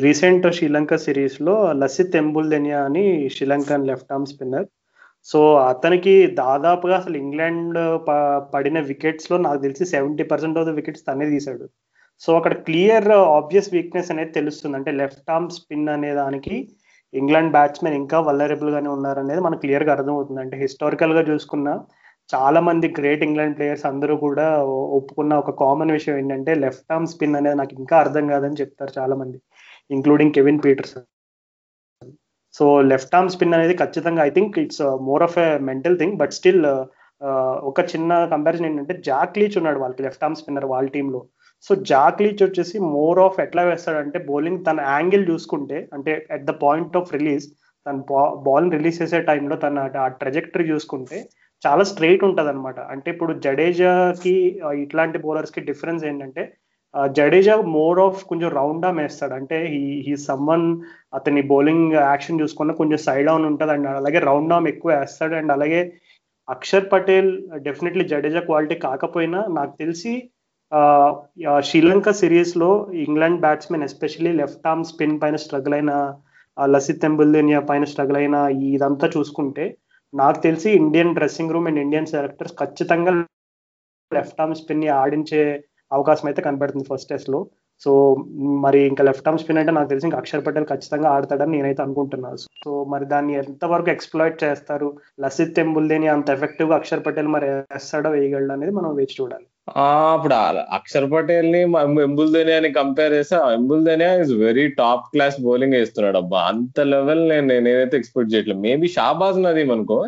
రీసెంట్ శ్రీలంక సిరీస్లో లసిత్ ఎంబుల్దెనియా అని Sri Lankan left arm spinner. So అతనికి దాదాపుగా అసలు ఇంగ్లాండ్ పడిన వికెట్స్లో నాకు తెలిసి seventy percent of the wickets తనే తీశాడు. సో అక్కడ క్లియర్ ఆబ్వియస్ వీక్నెస్ అనేది తెలుస్తుంది. అంటే లెఫ్ట్ ఆర్మ్ స్పిన్ అనే దానికి ఇంగ్లాండ్ బ్యాట్స్మెన్ ఇంకా వల్లరబుల్ గానే ఉన్నారనేది మనకు క్లియర్గా అర్థమవుతుంది. అంటే హిస్టారికల్గా చూసుకున్నా చాలా మంది గ్రేట్ ఇంగ్లాండ్ ప్లేయర్స్ అందరూ కూడా ఒప్పుకున్న ఒక కామన్ విషయం ఏంటంటే లెఫ్ట్ ఆర్మ్ స్పిన్ అనేది నాకు ఇంకా అర్థం కాదని చెప్తారు చాలా మంది including Kevin Pietersen so left arm spin అనేది ఖచ్చితంగా I think it's more of a mental thing but still ఒక చిన్న కంపారిజన్ ఏంటంటే జాక్ లీచ్ ఉన్నాడు వాళ్ళకి లెఫ్ట్ ఆర్మ్ స్పిన్నర్ వాళ్ళ టీంలో సో జాక్ లీచ్ వచ్చేసి మోర్ ఆఫ్ ఎట్లా వేస్తాడంటే బౌలింగ్ తన యాంగిల్ చూసుకుంటే అంటే at the point of release తన బాల్ రిలీజ్ చేసే టైంలో తన ఆ ట్రెజెక్టరీ చూసుకుంటే చాలా స్ట్రైట్ ఉంటుంది అనమాట అంటే ఇప్పుడు జడేజాకి ఇట్లాంటి బౌలర్స్కి డిఫరెన్స్ ఏంటంటే జడేజా మోర్ ఆఫ్ కొంచెం రౌండ్ ఆమ్ వేస్తాడు అంటే హీ సమ్మన్ అతని బౌలింగ్ యాక్షన్ చూసుకున్న కొంచెం సైడ్ ఆన్ ఉంటుంది అండ్ అలాగే రౌండ్ ఆమ్ ఎక్కువ వేస్తాడు. అండ్ అలాగే అక్షర్ పటేల్ డెఫినెట్లీ జడేజా క్వాలిటీ కాకపోయినా నాకు తెలిసి శ్రీలంక సిరీస్లో England batsmen especially left arm spin పైన స్ట్రగుల్ అయిన లసిత్ ఎంబుల్దేనియా పైన స్ట్రగుల్ అయిన ఇదంతా చూసుకుంటే నాకు తెలిసి Indian dressing room and Indian selectors ఖచ్చితంగా లెఫ్ట్ ఆర్మ్ స్పిన్ని ఆడించే అవకాశం అయితే కనబడుతుంది ఫస్ట్ టెస్ట్లో. సో మరి ఇంకా లెఫ్ట్ ఆర్మ్ స్పిన్ అంటే నాకు తెలిసి ఇంకా అక్షర్ పటేల్ ఖచ్చితంగా ఆడతాడని నేనైతే అనుకుంటున్నాను. సో మరి దాన్ని ఎంతవరకు ఎక్స్ప్లాయిట్ చేస్తారు? లసిత్ ఎంబుల్దేని అంత ఎఫెక్టివ్గా అక్షర్ పటేల్ మరి వేస్తాడో వేయగలడు అనేది మనం వేచి చూడాలి. అప్పుడు అక్షర్ పటేల్ని ఎంబుల్దేనియా అని కంపేర్ చేస్తే Embuldeniya is very top class bowling వేస్తున్నాడు. అబ్బా అంత లెవెల్ నేను నేనైతే ఎక్స్పెక్ట్ చేయట్లేదు. మేబీ షాబాజ్ నదీమ్ అనుకో.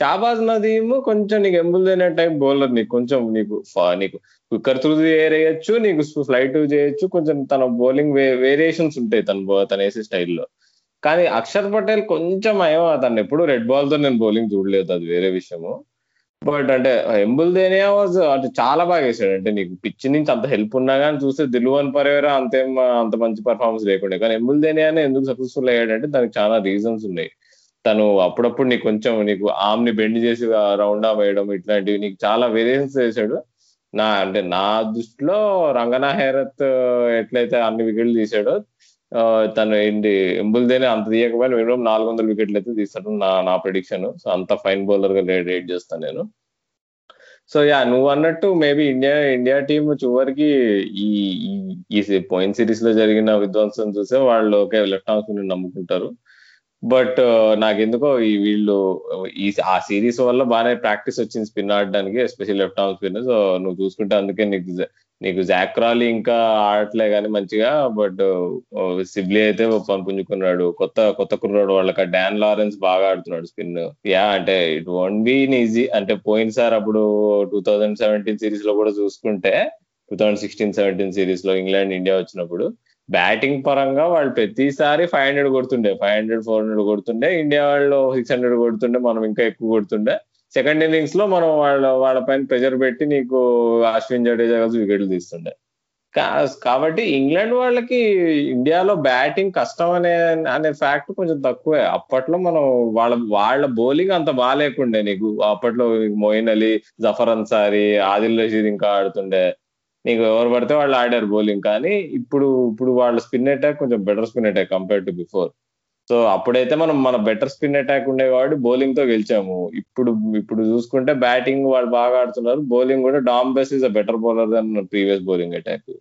షాబాజ్ నదీమ్ కొంచెం నీకు ఎంబుల్దేనియా టైప్ బౌలర్ నీకు కొంచెం నీకు నీకు క్విక్కర్ త్రూ ఎయిర్ వేయచ్చు నీకు ఫ్లైట్ చేయొచ్చు కొంచెం తన బౌలింగ్ వేరియేషన్స్ ఉంటాయి తన తన వేసే స్టైల్లో. కానీ అక్షర్ పటేల్ కొంచెం ఏమో తను ఎప్పుడు రెడ్ బాల్తో నేను బౌలింగ్ చూడలేదు అది వేరే విషయము. బట్ అంటే ఎంబుల్దేనియా వాజ్ అంటే చాలా బాగా వేసాడు. అంటే నీకు పిచ్చి నుంచి అంత హెల్ప్ ఉన్నా కానీ చూస్తే దిల్వన్ పరేరా అంతేం అంత మంచి పర్ఫార్మెన్స్ లేకుండా. కానీ ఎంబుల్దేనియానే ఎందుకు సక్సెస్ఫుల్ అయ్యాడంటే దానికి చాలా రీజన్స్ ఉన్నాయి. తను అప్పుడప్పుడు నీకు కొంచెం నీకు ఆమ్ని బెండ్ చేసి రౌండ్ ఆమ్ వేయడం ఇట్లాంటివి నీకు చాలా వేరియేషన్స్ చేశాడు నా అంటే నా దృష్టిలో రంగనా హేరత్ ఎట్లయితే అన్ని వికెట్లు తీసాడో తను ఏంటి ఎంబుల్దేనే అంత తీయకపోయినా మినిమం నాలుగు వందల వికెట్లు అయితే తీస్తాడు నా నా ప్రిడిక్షన్ సో అంత ఫైన్ బౌలర్గా రేట్ చేస్తాను నేను. సో యా నువ్వు అన్నట్టు మేబీ ఇండియా ఇండియా టీం చివరికి ఈ ఈ పోయిన్ సిరీస్లో జరిగిన విధ్వంసం చూసే వాళ్ళు ఓకే లెఫ్ట్ ఆర్మ్ స్పిన్ నమ్ముకుంటారు. బట్ నాకెందుకో ఈ వీళ్ళు ఈ ఆ సిరీస్ వల్ల బాగానే ప్రాక్టీస్ వచ్చింది స్పిన్ ఆడడానికి special left arm spin so నువ్వు చూసుకుంటే అందుకే నీకు నీకు జాక్రాలీ ఇంకా ఆడట్లే కానీ మంచిగా బట్ సిబ్లీ అయితే పుంజుకున్నాడు. కొత్త కొత్త కుర్రాడు వాళ్ళకి డాన్ లారెన్స్ బాగా ఆడుతున్నాడు స్పిన్. యా అంటే ఇట్ వన్ బీ ఈజీ అంటే పోయినసారి అప్పుడు టూ థౌజండ్ సెవెంటీన్ సిరీస్లో కూడా చూసుకుంటే టూ థౌజండ్ సిక్స్టీన్ సెవెంటీన్ సిరీస్లో ఇంగ్లాండ్ ఇండియా వచ్చినప్పుడు బ్యాటింగ్ పరంగా వాళ్ళు ప్రతిసారి ఫైవ్ హండ్రెడ్ కొడుతుండే. ఫైవ్ హండ్రెడ్ ఫోర్ హండ్రెడ్ కొడుతుండే. ఇండియా వాళ్ళు సిక్స్ హండ్రెడ్ కొడుతుండే. మనం ఇంకా ఎక్కువ కొడుతుండే. సెకండ్ ఇన్నింగ్స్లో మనం వాళ్ళ వాళ్ళ పైన ప్రెజర్ పెట్టి నీకు అశ్విన్ జడేజా కలిసి వికెట్లు తీస్తుండే. కాబట్టి ఇంగ్లాండ్ వాళ్ళకి ఇండియాలో బ్యాటింగ్ కష్టం అనే అనే ఫ్యాక్ట్ కొంచెం తక్కువే. అప్పట్లో మనం వాళ్ళ వాళ్ళ బౌలింగ్ అంత బాగాలేకుండే నీకు. అప్పట్లో మోయిన్ అలీ జఫర్ అన్సారీ ఆదిల్ రషీద్ ఇంకా ఆడుతుండే. నీకు ఎవరు పడితే వాళ్ళు ఆడారు బౌలింగ్. కానీ ఇప్పుడు ఇప్పుడు వాళ్ళ స్పిన్ అటాక్ కొంచెం better spin attack compare to before. So అప్పుడైతే మనం మన బెటర్ స్పిన్ అటాక్ ఉండేవాడు కాబట్టి బౌలింగ్తో గెలిచాము. ఇప్పుడు ఇప్పుడు చూసుకుంటే బ్యాటింగ్ వాళ్ళు బాగా ఆడుతున్నారు. బౌలింగ్ కూడా Dom Bess is a better bowler than previous bowling attack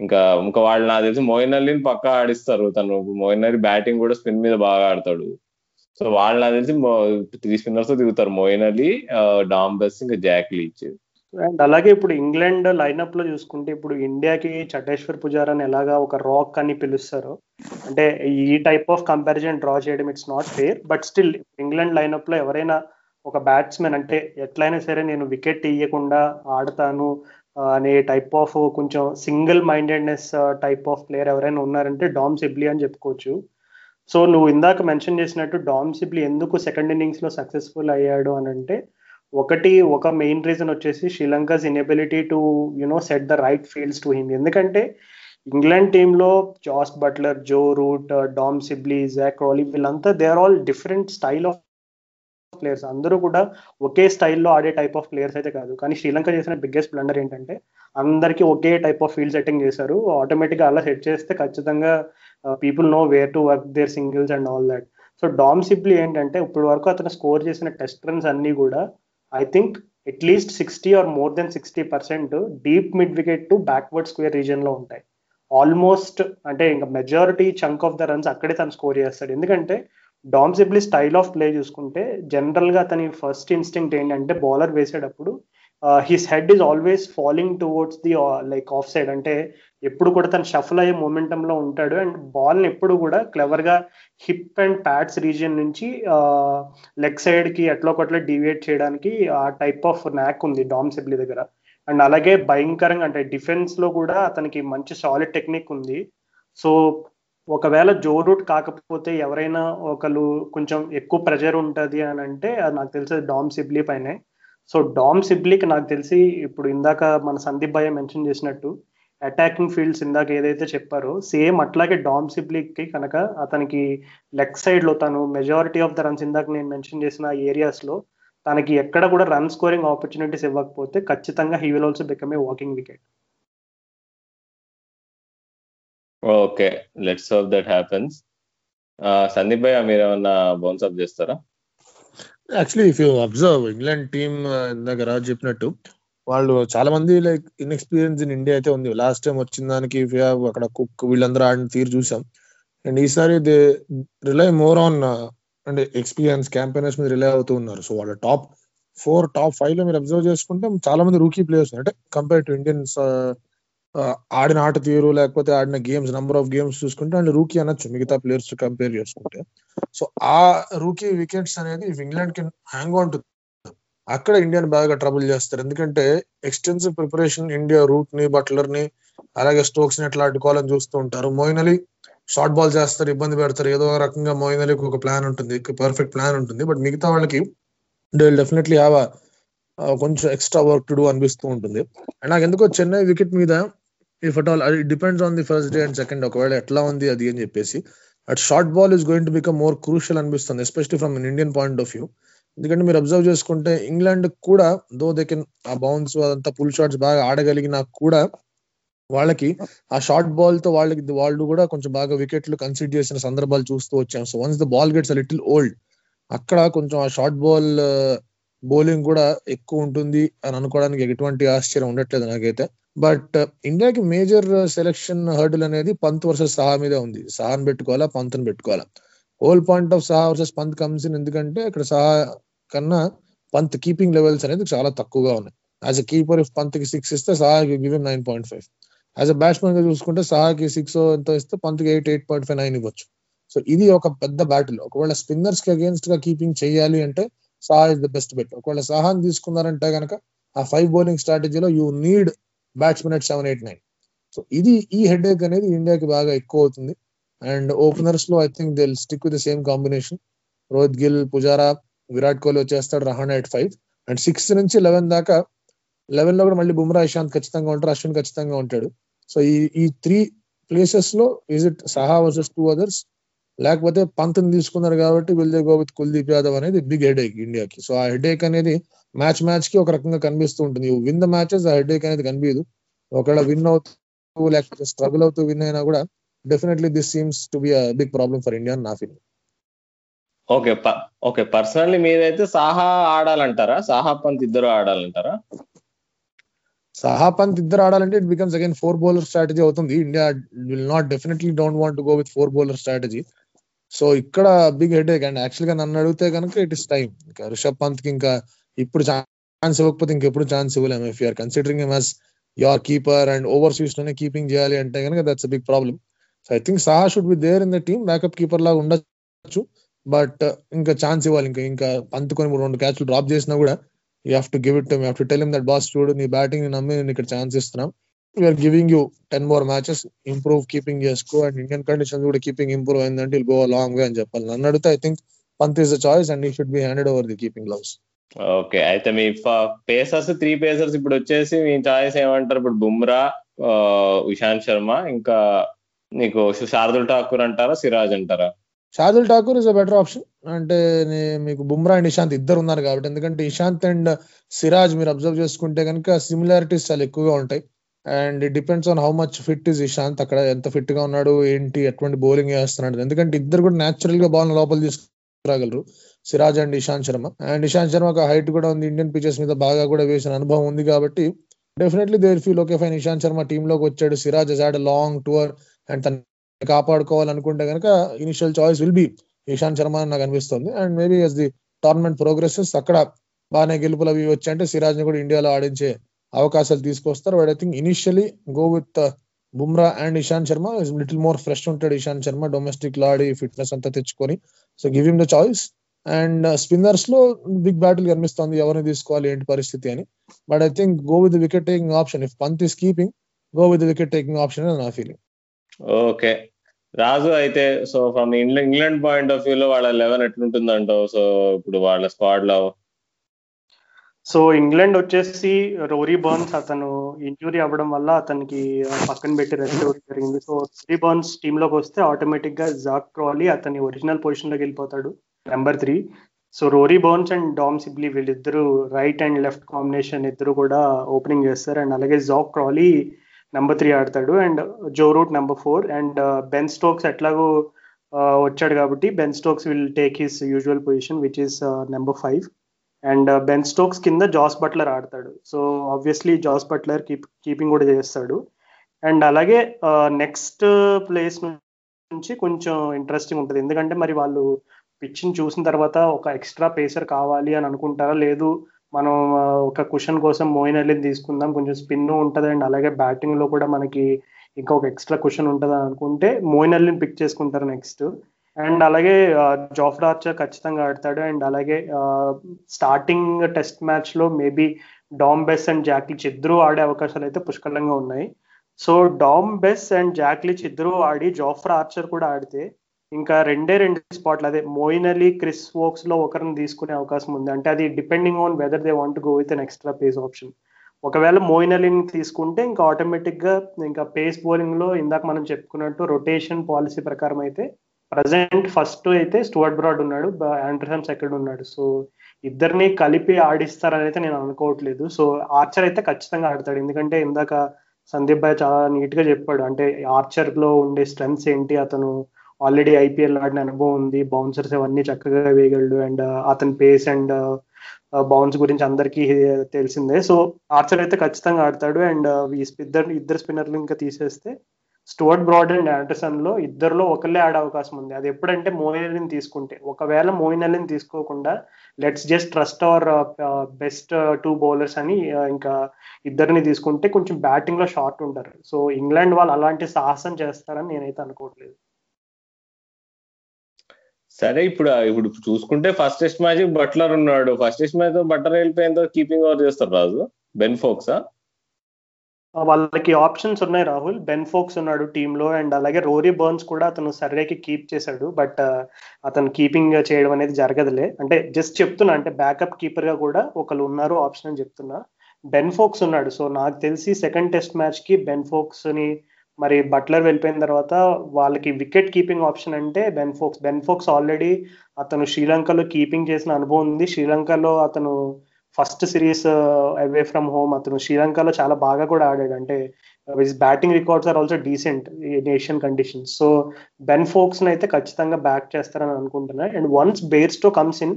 ఇంకా ఇంకా వాళ్ళు నాకు తెలిసి మోయిన్ అలీని పక్కా ఆడిస్తారు. తను మోయిన్ అలీ బ్యాటింగ్ కూడా స్పిన్ మీద బాగా ఆడతాడు. సో వాళ్ళు నాకు తెలిసి త్రీ స్పిన్నర్స్తో దిగుతారు. మోయిన్ అలీ డామ్ బెస్ ఇంకా జాక్ లీచ్ అండ్ అలాగే ఇప్పుడు ఇంగ్లాండ్ లైనప్లో చూసుకుంటే ఇప్పుడు ఇండియాకి చటేశ్వర్ పుజారాని ఎలాగా ఒక రాక్ అని పిలుస్తారు అంటే ఈ టైప్ ఆఫ్ కంపారిజన్ డ్రా చేయడం it's not fair but still England లైనప్లో ఎవరైనా ఒక బ్యాట్స్మెన్ అంటే ఎట్లయినా సరే నేను వికెట్ ఇవ్వకుండా ఆడతాను అనే టైప్ ఆఫ్ కొంచెం single mindedness type of player ఎవరైనా ఉన్నారంటే డామ్ సిబ్లీ అని చెప్పుకోవచ్చు. సో నువ్వు ఇందాక మెన్షన్ చేసినట్టు డామ్ సిబ్లీ ఎందుకు సెకండ్ ఇన్నింగ్స్లో సక్సెస్ఫుల్ అయ్యాడు అని అంటే ఒకటి ఒక మెయిన్ రీజన్ వచ్చేసి Sri Lanka's inability to you know set the right fields to him ఎందుకంటే ఇంగ్లాండ్ టీంలో Jos Buttler Joe Root uh, Dom Sibley Zak Crawley వీళ్ళంతా they are all different style of players అందరూ కూడా ఒకే స్టైల్లో ఆడే టైప్ ఆఫ్ ప్లేయర్స్ అయితే కాదు. కానీ శ్రీలంక చేసిన బిగ్గెస్ట్ బ్లండర్ ఏంటంటే అందరికీ ఒకే టైప్ ఆఫ్ ఫీల్డ్ సెట్టింగ్ చేశారు. ఆటోమేటిక్గా అలా సెట్ చేస్తే ఖచ్చితంగా people know where to work their singles and all that so Dom Sibley ఏంటంటే ఇప్పటి వరకు అతను స్కోర్ చేసిన టెస్ట్ రన్స్ అన్నీ కూడా I think at least sixty or more than sixty percent deep mid wicket to backward square రీజన్లో ఉంటాయి. ఆల్మోస్ట్ అంటే ఇంకా majority chunk of the runs అక్కడే తను స్కోర్ చేస్తాడు. ఎందుకంటే Dom Sibley style of play చూసుకుంటే జనరల్గా అతని ఫస్ట్ ఇన్స్టింక్ట్ ఏంటంటే బౌలర్ వేసేటప్పుడు his head is always falling towards the like off side అంటే ఎప్పుడు కూడా తను షఫల్ అయ్యే మూమెంటంలో లో ఉంటాడు. అండ్ బాల్ని ఎప్పుడు కూడా క్లెవర్గా హిప్ అండ్ ప్యాడ్స్ రీజియన్ నుంచి లెగ్ సైడ్కి ఎట్లా ఒకట్లా డివియేట్ చేయడానికి ఆ టైప్ ఆఫ్ నాక్ ఉంది డామ్ సిబ్లీ దగ్గర. అండ్ అలాగే భయంకరంగా అంటే డిఫెన్స్లో కూడా అతనికి మంచి సాలిడ్ టెక్నిక్ ఉంది. సో ఒకవేళ జో రూట్ కాకపోతే ఎవరైనా ఒకరు కొంచెం ఎక్కువ ప్రెజర్ ఉంటుంది అని అంటే అది నాకు తెలిసి డామ్ సిబ్లీ పైనే. సో డామ్ సిబ్లీకి నాకు తెలిసి ఇప్పుడు ఇందాక మన సందీప్ భయ్య మెన్షన్ చేసినట్టు అటాకింగ్ ఫీల్డ్స్ ఇందాక ఏదైతే చెప్పారో సేమ్ అట్లాగే డామ్ సిబ్లీకి కనుక అతనికి లెగ్ సైడ్లో తను మెజారిటీ ఆఫ్ ద రన్స్ ఇందాక నేను మెన్షన్ చేసిన ఏరియాస్లో తనకి ఎక్కడ కూడా రన్ స్కోరింగ్ ఆపర్చునిటీస్ ఇవ్వకపోతే ఖచ్చితంగా he will also become a walking wicket okay let's hope that happens Sandeep భయ్య మీరు ఏమన్నా బౌన్స్ అప్ చేస్తారా? Actually if you observe England team ఇందాక రాజు చెప్పినట్టు వాళ్ళు చాలా మంది లైక్ ఇన్ఎక్స్పీరియన్స్ ఇన్ ఇండియా అయితే ఉంది. లాస్ట్ టైం వచ్చిన దానికి అక్కడ కుక్ వీళ్ళందరూ ఆడిన తీరు చూసాం. అండ్ ఈసారి దే రిలై మోర్ ఆన్ అంటే ఎక్స్పీరియన్స్ క్యాంపెయినర్స్ మీద రిలై అవుతూ ఉన్నారు. సో వాళ్ళ టాప్ ఫోర్ టాప్ ఫైవ్లో మీరు అబ్జర్వ్ చేసుకుంటే చాలా మంది రూకీ ప్లేయర్స్ అంటే కంపేర్ టు ఇండియన్స్ ఆడిన ఆట తీరు లేకపోతే ఆడిన గేమ్స్ నంబర్ ఆఫ్ గేమ్స్ చూసుకుంటే అండ్ రూకీ అనొచ్చు. మిగతా ప్లేయర్స్ కంపేర్ చేసుకుంటే. సో ఆ రూకీ వికెట్స్ అనేది England can hang on to అక్కడ ఇండియాని బాగా ట్రబుల్ చేస్తారు. ఎందుకంటే ఎక్స్టెన్సివ్ ప్రిపరేషన్ ఇండియా రూట్ని బట్లర్ని అలాగే స్టోక్స్ని ఎట్లా అడ్డుకోవాలని చూస్తూ ఉంటారు. మోయిన్ అలీ షార్ట్ బాల్ చేస్తారు ఇబ్బంది పెడతారు. ఏదో ఒక రకంగా మోయిన్ అలీకి ఒక ప్లాన్ ఉంటుంది పర్ఫెక్ట్ ప్లాన్ ఉంటుంది. బట్ మిగతా వాళ్ళకి దే డెఫినెట్లీ హ్యావ్ కొంచెం ఎక్స్ట్రా వర్క్ టు డూ అనిపిస్తూ ఉంటుంది. అండ్ నాకు ఎందుకో చెన్నై వికెట్ మీద ఇఫ్ అట్ ఆల్ అది depends on the first day and second ఒకవేళ ఎట్లా ఉంది అది అని చెప్పేసి. At short ball is going to become more crucial అనిపిస్తుంది especially from Indian point of view ఎందుకంటే మీరు అబ్జర్వ్ చేసుకుంటే ఇంగ్లాండ్ కూడా దో దే కెన్ ఆ బౌన్స్ అదంతా పుల్ షాట్స్ బాగా ఆడగలిగినా కూడా వాళ్ళకి ఆ షార్ట్ బాల్తో వాళ్ళకి వాళ్ళు కూడా కొంచెం బాగా వికెట్లు కన్సిడర్ చేసిన సందర్భాలు చూస్తూ వచ్చాం. So once the ball gets little old అక్కడ కొంచెం ఆ షార్ట్ బాల్ బౌలింగ్ కూడా ఎక్కువ ఉంటుంది అని అనుకోవడానికి ఎటువంటి ఆశ్చర్యం ఉండట్లేదు నాకైతే. బట్ ఇండియాకి మేజర్ సెలెక్షన్ హర్డిల్ అనేది పంత్ వర్సెస్ సహా మీదే ఉంది. సహాన్ పెట్టుకోవాలా పంత్ని పెట్టుకోవాలా. Whole point of Saha versus Pant comes ఎందుకంటే ఇక్కడ సహా కన్నా పంత్ కీపింగ్ లెవెల్స్ అనేది చాలా తక్కువగా ఉన్నాయి. యాజ్ అ కీపర్ ఇఫ్ పంత్కి సిక్స్ ఇస్తే సహాకి give nine point five as a బ్యాట్స్మెన్గా చూసుకుంటే సహాకి సిక్స్ ఎంత ఇస్తే పంత్కి eight eight point five nine ఇవ్వచ్చు. సో ఇది ఒక పెద్ద బ్యాటిల్ ఒకవేళ స్పిన్నర్స్కి అగేన్స్ట్గా కీపింగ్ చేయాలి అంటే సహా ఇస్ ద బెస్ట్ బెట్ ఒకవేళ సహాన్ తీసుకున్నారంటే కనుక ఆ ఫైవ్ బౌలింగ్ స్ట్రాటజీలో you need batsmen at seven eight nine so ఇది ఈ హెడ్ ఏక్ అనేది ఇండియాకి బాగా ఎక్కువ అవుతుంది. And ఓపెనర్స్లో I think they stick with the same combination Rohit Gill Pujara Virat Kohli వచ్చేస్తాడు Rahane at five. And sixth నుంచి లెవెన్ దాకా లెవెన్లో కూడా మళ్ళీ బుమ్రా ఇషాంత్ ఖచ్చితంగా ఉంటారు అశ్విన్ ఖచ్చితంగా ఉంటాడు. సో ఈ ఈ త్రీ ప్లేసెస్లో is it Saha versus two others లేకపోతే పంత్ని తీసుకున్నారు కాబట్టి will they go with Kuldeep Yadav అనేది బిగ్ హెడేక్ ఇండియాకి. సో ఆ హెడేక్ అనేది మ్యాచ్ మ్యాచ్కి ఒక రకంగా కనిపిస్తూ ఉంటుంది. విన్ ద మ్యాచెస్ ఆ హెడేక్ అనేది కనిపించదు. ఒకవేళ విన్ అవుతూ లేకపోతే స్ట్రగుల్ అవుతూ విన్ అయినా కూడా definitely this seems to be big problem for India నా ఫీలింగ్ ఓకే ఓకే పర్సనల్లీ మీరైతే సాహా ఆడాలంటారా? సాహా పంత్ ఇద్దరు ఆడాలంటారా? సాహా పంత్ ఇద్దరు ఆడాలంటే it becomes again four bowler strategy అవుతుంది. India will not definitely don't want go with four bowler strategy so ఇక్కడ బిగ్ హెడ్ అండ్ యాక్చువల్గా నన్ను అడిగితే కనుక ఇట్ ఇస్ టైం ఇంకా రిషబ్ పంత్కి ఇంకా ఇప్పుడు ఛాన్స్ ఇవ్వకపోతే ఇంకెప్పుడు ఛాన్స్ ఇవ్వలేము if you're considering him as your keeper and ఓవర్సీస్లోనే keeping చేయాలి అంటే కనుక that's big problem so I think Saha should be there in the team backup keeper లాగా ఉండొచ్చు. బట్ ఇంకా ఛాన్స్ ఇవ్వాలి. ఇంకా ఇంకా పంతుకొని రెండు క్యాచ్లు డ్రాప్ చేసినా కూడా you have to give it you have to tell him that boss చూడు నీ బ్యాటింగ్ నమ్మి నేను ఇక్కడ ఛాన్స్ ఇస్తున్నాం. We're giving you ten more matches improve keeping చేసుకో అండ్ ఇండియన్ కండిషన్స్ కూడా కీపింగ్ ఇంప్రూవ్ అయిందంటే గో లాంగ్ వే అని చెప్పాలి. నన్ను అడిగితే I think Pant is the choice and he should be handed over the keeping gloves okay అయితే మీ పేసర్స్ త్రీ పేసర్స్ ఇప్పుడు వచ్చేసి మీ చాయిస్ ఏమంటారు? ఇప్పుడు బుమ్రా ఇషాంత్ శర్మ ఇంకా నీకు శార్దుల్ ఠాకూర్ అంటారా? సిరాజ్ అంటారా? Shardul Thakur is a better option అంటే మీకు బుమ్రా అండ్ ఇషాంత్ ఇద్దరు ఉన్నారు కాబట్టి. ఎందుకంటే ఇషాంత్ అండ్ సిరాజ్ మీరు అబ్జర్వ్ చేసుకుంటే కనుక సిమిలారిటీస్ చాలా ఎక్కువగా ఉంటాయి. And it depends on how much fit is Ishant. అక్కడ ఎంత ఫిట్గా ఉన్నాడు ఏంటి ఎటువంటి బౌలింగ్ చేస్తున్నాడు. ఎందుకంటే ఇద్దరు కూడా న్యాచురల్గా బాల్ లోపల తీసుకురాగలరు. సిరాజ్ అండ్ ఇషాంత్ శర్మ. అండ్ ఇషాంత్ శర్మ ఒక హైట్ కూడా ఉంది. ఇండియన్ పిచెస్ మీద బాగా కూడా వేసిన అనుభవం ఉంది కాబట్టి definitely there feel okay fine Ishant Sharma టీమ్లోకి వచ్చాడు. Siraj he's had long tour and తన కాపాడుకోవాలనుకుంటే కనుక initial choice will be Ishant Sharma అని నాకు అనిపిస్తుంది. And maybe as the tournament progresses అక్కడ బాగానే గెలుపులు అవి వచ్చాయంటే సిరాజ్ని కూడా ఇండియాలో ఆడించే అవకాశాలు తీసుకొస్తారు. But I think initially go with Bumrah and Ishant Sharma. Little more fresh ఉంటాడు ఇషాంత్ శర్మ. డొమెస్టిక్లో ఆడి ఫిట్నెస్ అంతా తెచ్చుకొని. So give him the choice and స్పిన్నర్స్లో big battle కనిపిస్తుంది. ఎవరిని తీసుకోవాలి ఏంటి పరిస్థితి అని. But I think go with wicket taking option if Pant is keeping go with wicket taking option అని నా ఫీలింగ్ ఓకే. రాజు అయితే so from England point of view లో వాళ్ళ లెవెన్ ఎట్లుంటుందంటావు? సో ఇప్పుడు వాళ్ళ స్క్వాడ్లో? సో ఇంగ్లాండ్ వచ్చేసి రోరీ బర్న్స్ అతను ఇంజురీ అవ్వడం వల్ల అతనికి పక్కన పెట్టి రెస్ట్ జరిగింది. సో రోరీ బర్న్స్ టీమ్లోకి వస్తే ఆటోమేటిక్గా జాక్ క్రాలీ అతని ఒరిజినల్ పొజిషన్లోకి వెళ్ళిపోతాడు number three so Rory Burns and Dom Sibley వీళ్ళిద్దరూ రైట్ అండ్ లెఫ్ట్ కాంబినేషన్ ఇద్దరు కూడా ఓపెనింగ్ చేస్తారు. అండ్ అలాగే జాక్ క్రాలీ నెంబర్ త్రీ ఆడతాడు and Joe Root number four and Ben Stokes ఎట్లాగో uh, వచ్చాడు కాబట్టి Ben Stokes will take his usual position which is number five and Ben Stokes కింద జాస్ బట్లర్ ఆడతాడు. So obviously Jos Buttler keep keeping కూడా చేస్తాడు. అండ్ అలాగే uh, నెక్స్ట్ ప్లేస్ నుంచి కొంచెం ఇంట్రెస్టింగ్ ఉంటుంది. ఎందుకంటే మరి వాళ్ళు పిచ్ని చూసిన తర్వాత ఒక ఎక్స్ట్రా పేసర్ కావాలి అని అనుకుంటారా? లేదు మనం ఒక క్వశ్చన్ కోసం మోయిన్ అలీని తీసుకుందాం. కొంచెం స్పిన్ ఉంటుంది అండ్ అలాగే బ్యాటింగ్లో కూడా మనకి ఇంకా ఒక ఎక్స్ట్రా క్వశ్చన్ ఉంటుంది అనుకుంటే మోయిన్ అలీని పిక్ చేసుకుంటారు నెక్స్ట్ అండ్ అలాగే జాఫ్రా ఆర్చర్ ఖచ్చితంగా ఆడతాడు. అండ్ అలాగే స్టార్టింగ్ టెస్ట్ మ్యాచ్లో maybe Dom Bess and Jack Leach ఇద్దరు ఆడే అవకాశాలు అయితే పుష్కలంగా ఉన్నాయి. So Dom Bess and Jack Leach ఇద్దరు ఆడి జాఫ్రా ఆర్చర్ కూడా ఆడితే ఇంకా రెండే రెండు స్పాట్లు అదే మోయిన్ అలీ క్రిస్ వోక్స్లో ఒకరిని తీసుకునే అవకాశం ఉంది. అంటే అది depending on weather they want go with an extra pace option ఒకవేళ మోయిన్ అలీని తీసుకుంటే ఇంకా ఆటోమేటిక్గా ఇంకా పేస్ బౌలింగ్లో ఇందాక మనం చెప్పుకున్నట్టు రొటేషన్ పాలసీ ప్రకారం అయితే ప్రజెంట్ ఫస్ట్ అయితే స్టూవర్ట్ బ్రాడ్ ఉన్నాడు ఆండర్సన్ సెకండ్ ఉన్నాడు. సో ఇద్దరిని కలిపి ఆడిస్తారని అయితే నేను అనుకోవట్లేదు. సో ఆర్చర్ అయితే ఖచ్చితంగా ఆడతాడు. ఎందుకంటే ఇందాక సందీప్ భాయ్ చాలా నీట్గా చెప్పాడు. అంటే ఆర్చర్లో ఉండే స్ట్రెంగ్స్ ఏంటి? అతను ఆల్రెడీ ఐపీఎల్ ఆడిన అనుభవం ఉంది. బౌన్సర్స్ అవన్నీ చక్కగా వేయగలడు. అండ్ uh, అతని pace and uh, uh, bounce గురించి అందరికీ తెలిసిందే. సో ఆర్చర్ అయితే ఖచ్చితంగా ఆడతాడు. అండ్ ఇద్దరు ఇద్దరు స్పిన్నర్లు ఇంకా తీసేస్తే స్టువర్ట్ బ్రాడ్ అండ్ ఆండర్సన్లో ఇద్దరులో ఒకళ్ళే ఆడే అవకాశం ఉంది. అది ఎప్పుడంటే మోయిన్ అలీని తీసుకుంటే. ఒకవేళ మోయిన్ అలీని తీసుకోకుండా let's just trust our best two bowlers అని ఇంకా ఇద్దరిని తీసుకుంటే కొంచెం బ్యాటింగ్లో షార్ట్ ఉంటారు. సో ఇంగ్లాండ్ వాళ్ళు అలాంటి సాహసం చేస్తారని నేనైతే అనుకోవట్లేదు. సరే ఇప్పుడు ఇప్పుడు చూసుకుంటే ఫస్ట్ టెస్ట్ మ్యాచ్ బట్లర్ ఉన్నాడు. ఫస్ట్ టెస్ట్ మ్యాచ్ బట్లర్ వెళ్ళిపోయిందో కీపింగ్ ఓవర్ చేస్తారు రాజు? బెన్ ఫోక్సా వాళ్ళకి ఆప్షన్స్ ఉన్నాయి రాహుల్. బెన్ ఫోక్స్ ఉన్నాడు టీంలో అండ్ అలాగే రోరీ బర్న్స్ కూడా అతను సర్వేకి కీప్ చేశాడు. బట్ అతను కీపింగ్ చేయడం అనేది జరగదులే. అంటే జస్ట్ చెప్తున్నా అంటే బ్యాకప్ కీపర్గా కూడా ఒకళ్ళు ఉన్నారు ఆప్షన్ అని చెప్తున్నా. బెన్ ఫోక్స్ ఉన్నాడు. సో నాకు తెలిసి సెకండ్ టెస్ట్ మ్యాచ్కి బెన్ ఫోక్స్ని మరి బట్లర్ వెళ్ళిపోయిన తర్వాత వాళ్ళకి వికెట్ కీపింగ్ ఆప్షన్ అంటే Ben Foakes. Ben Foakes already అతను శ్రీలంకలో కీపింగ్ చేసిన అనుభవం ఉంది. శ్రీలంకలో అతను first series away from home అతను శ్రీలంకలో చాలా బాగా కూడా ఆడాడు. అంటే his batting records are also decent in Asian conditions so Ben Foakes అయితే ఖచ్చితంగా బ్యాక్ చేస్తారని అనుకుంటున్నా. And once Bairstow comes in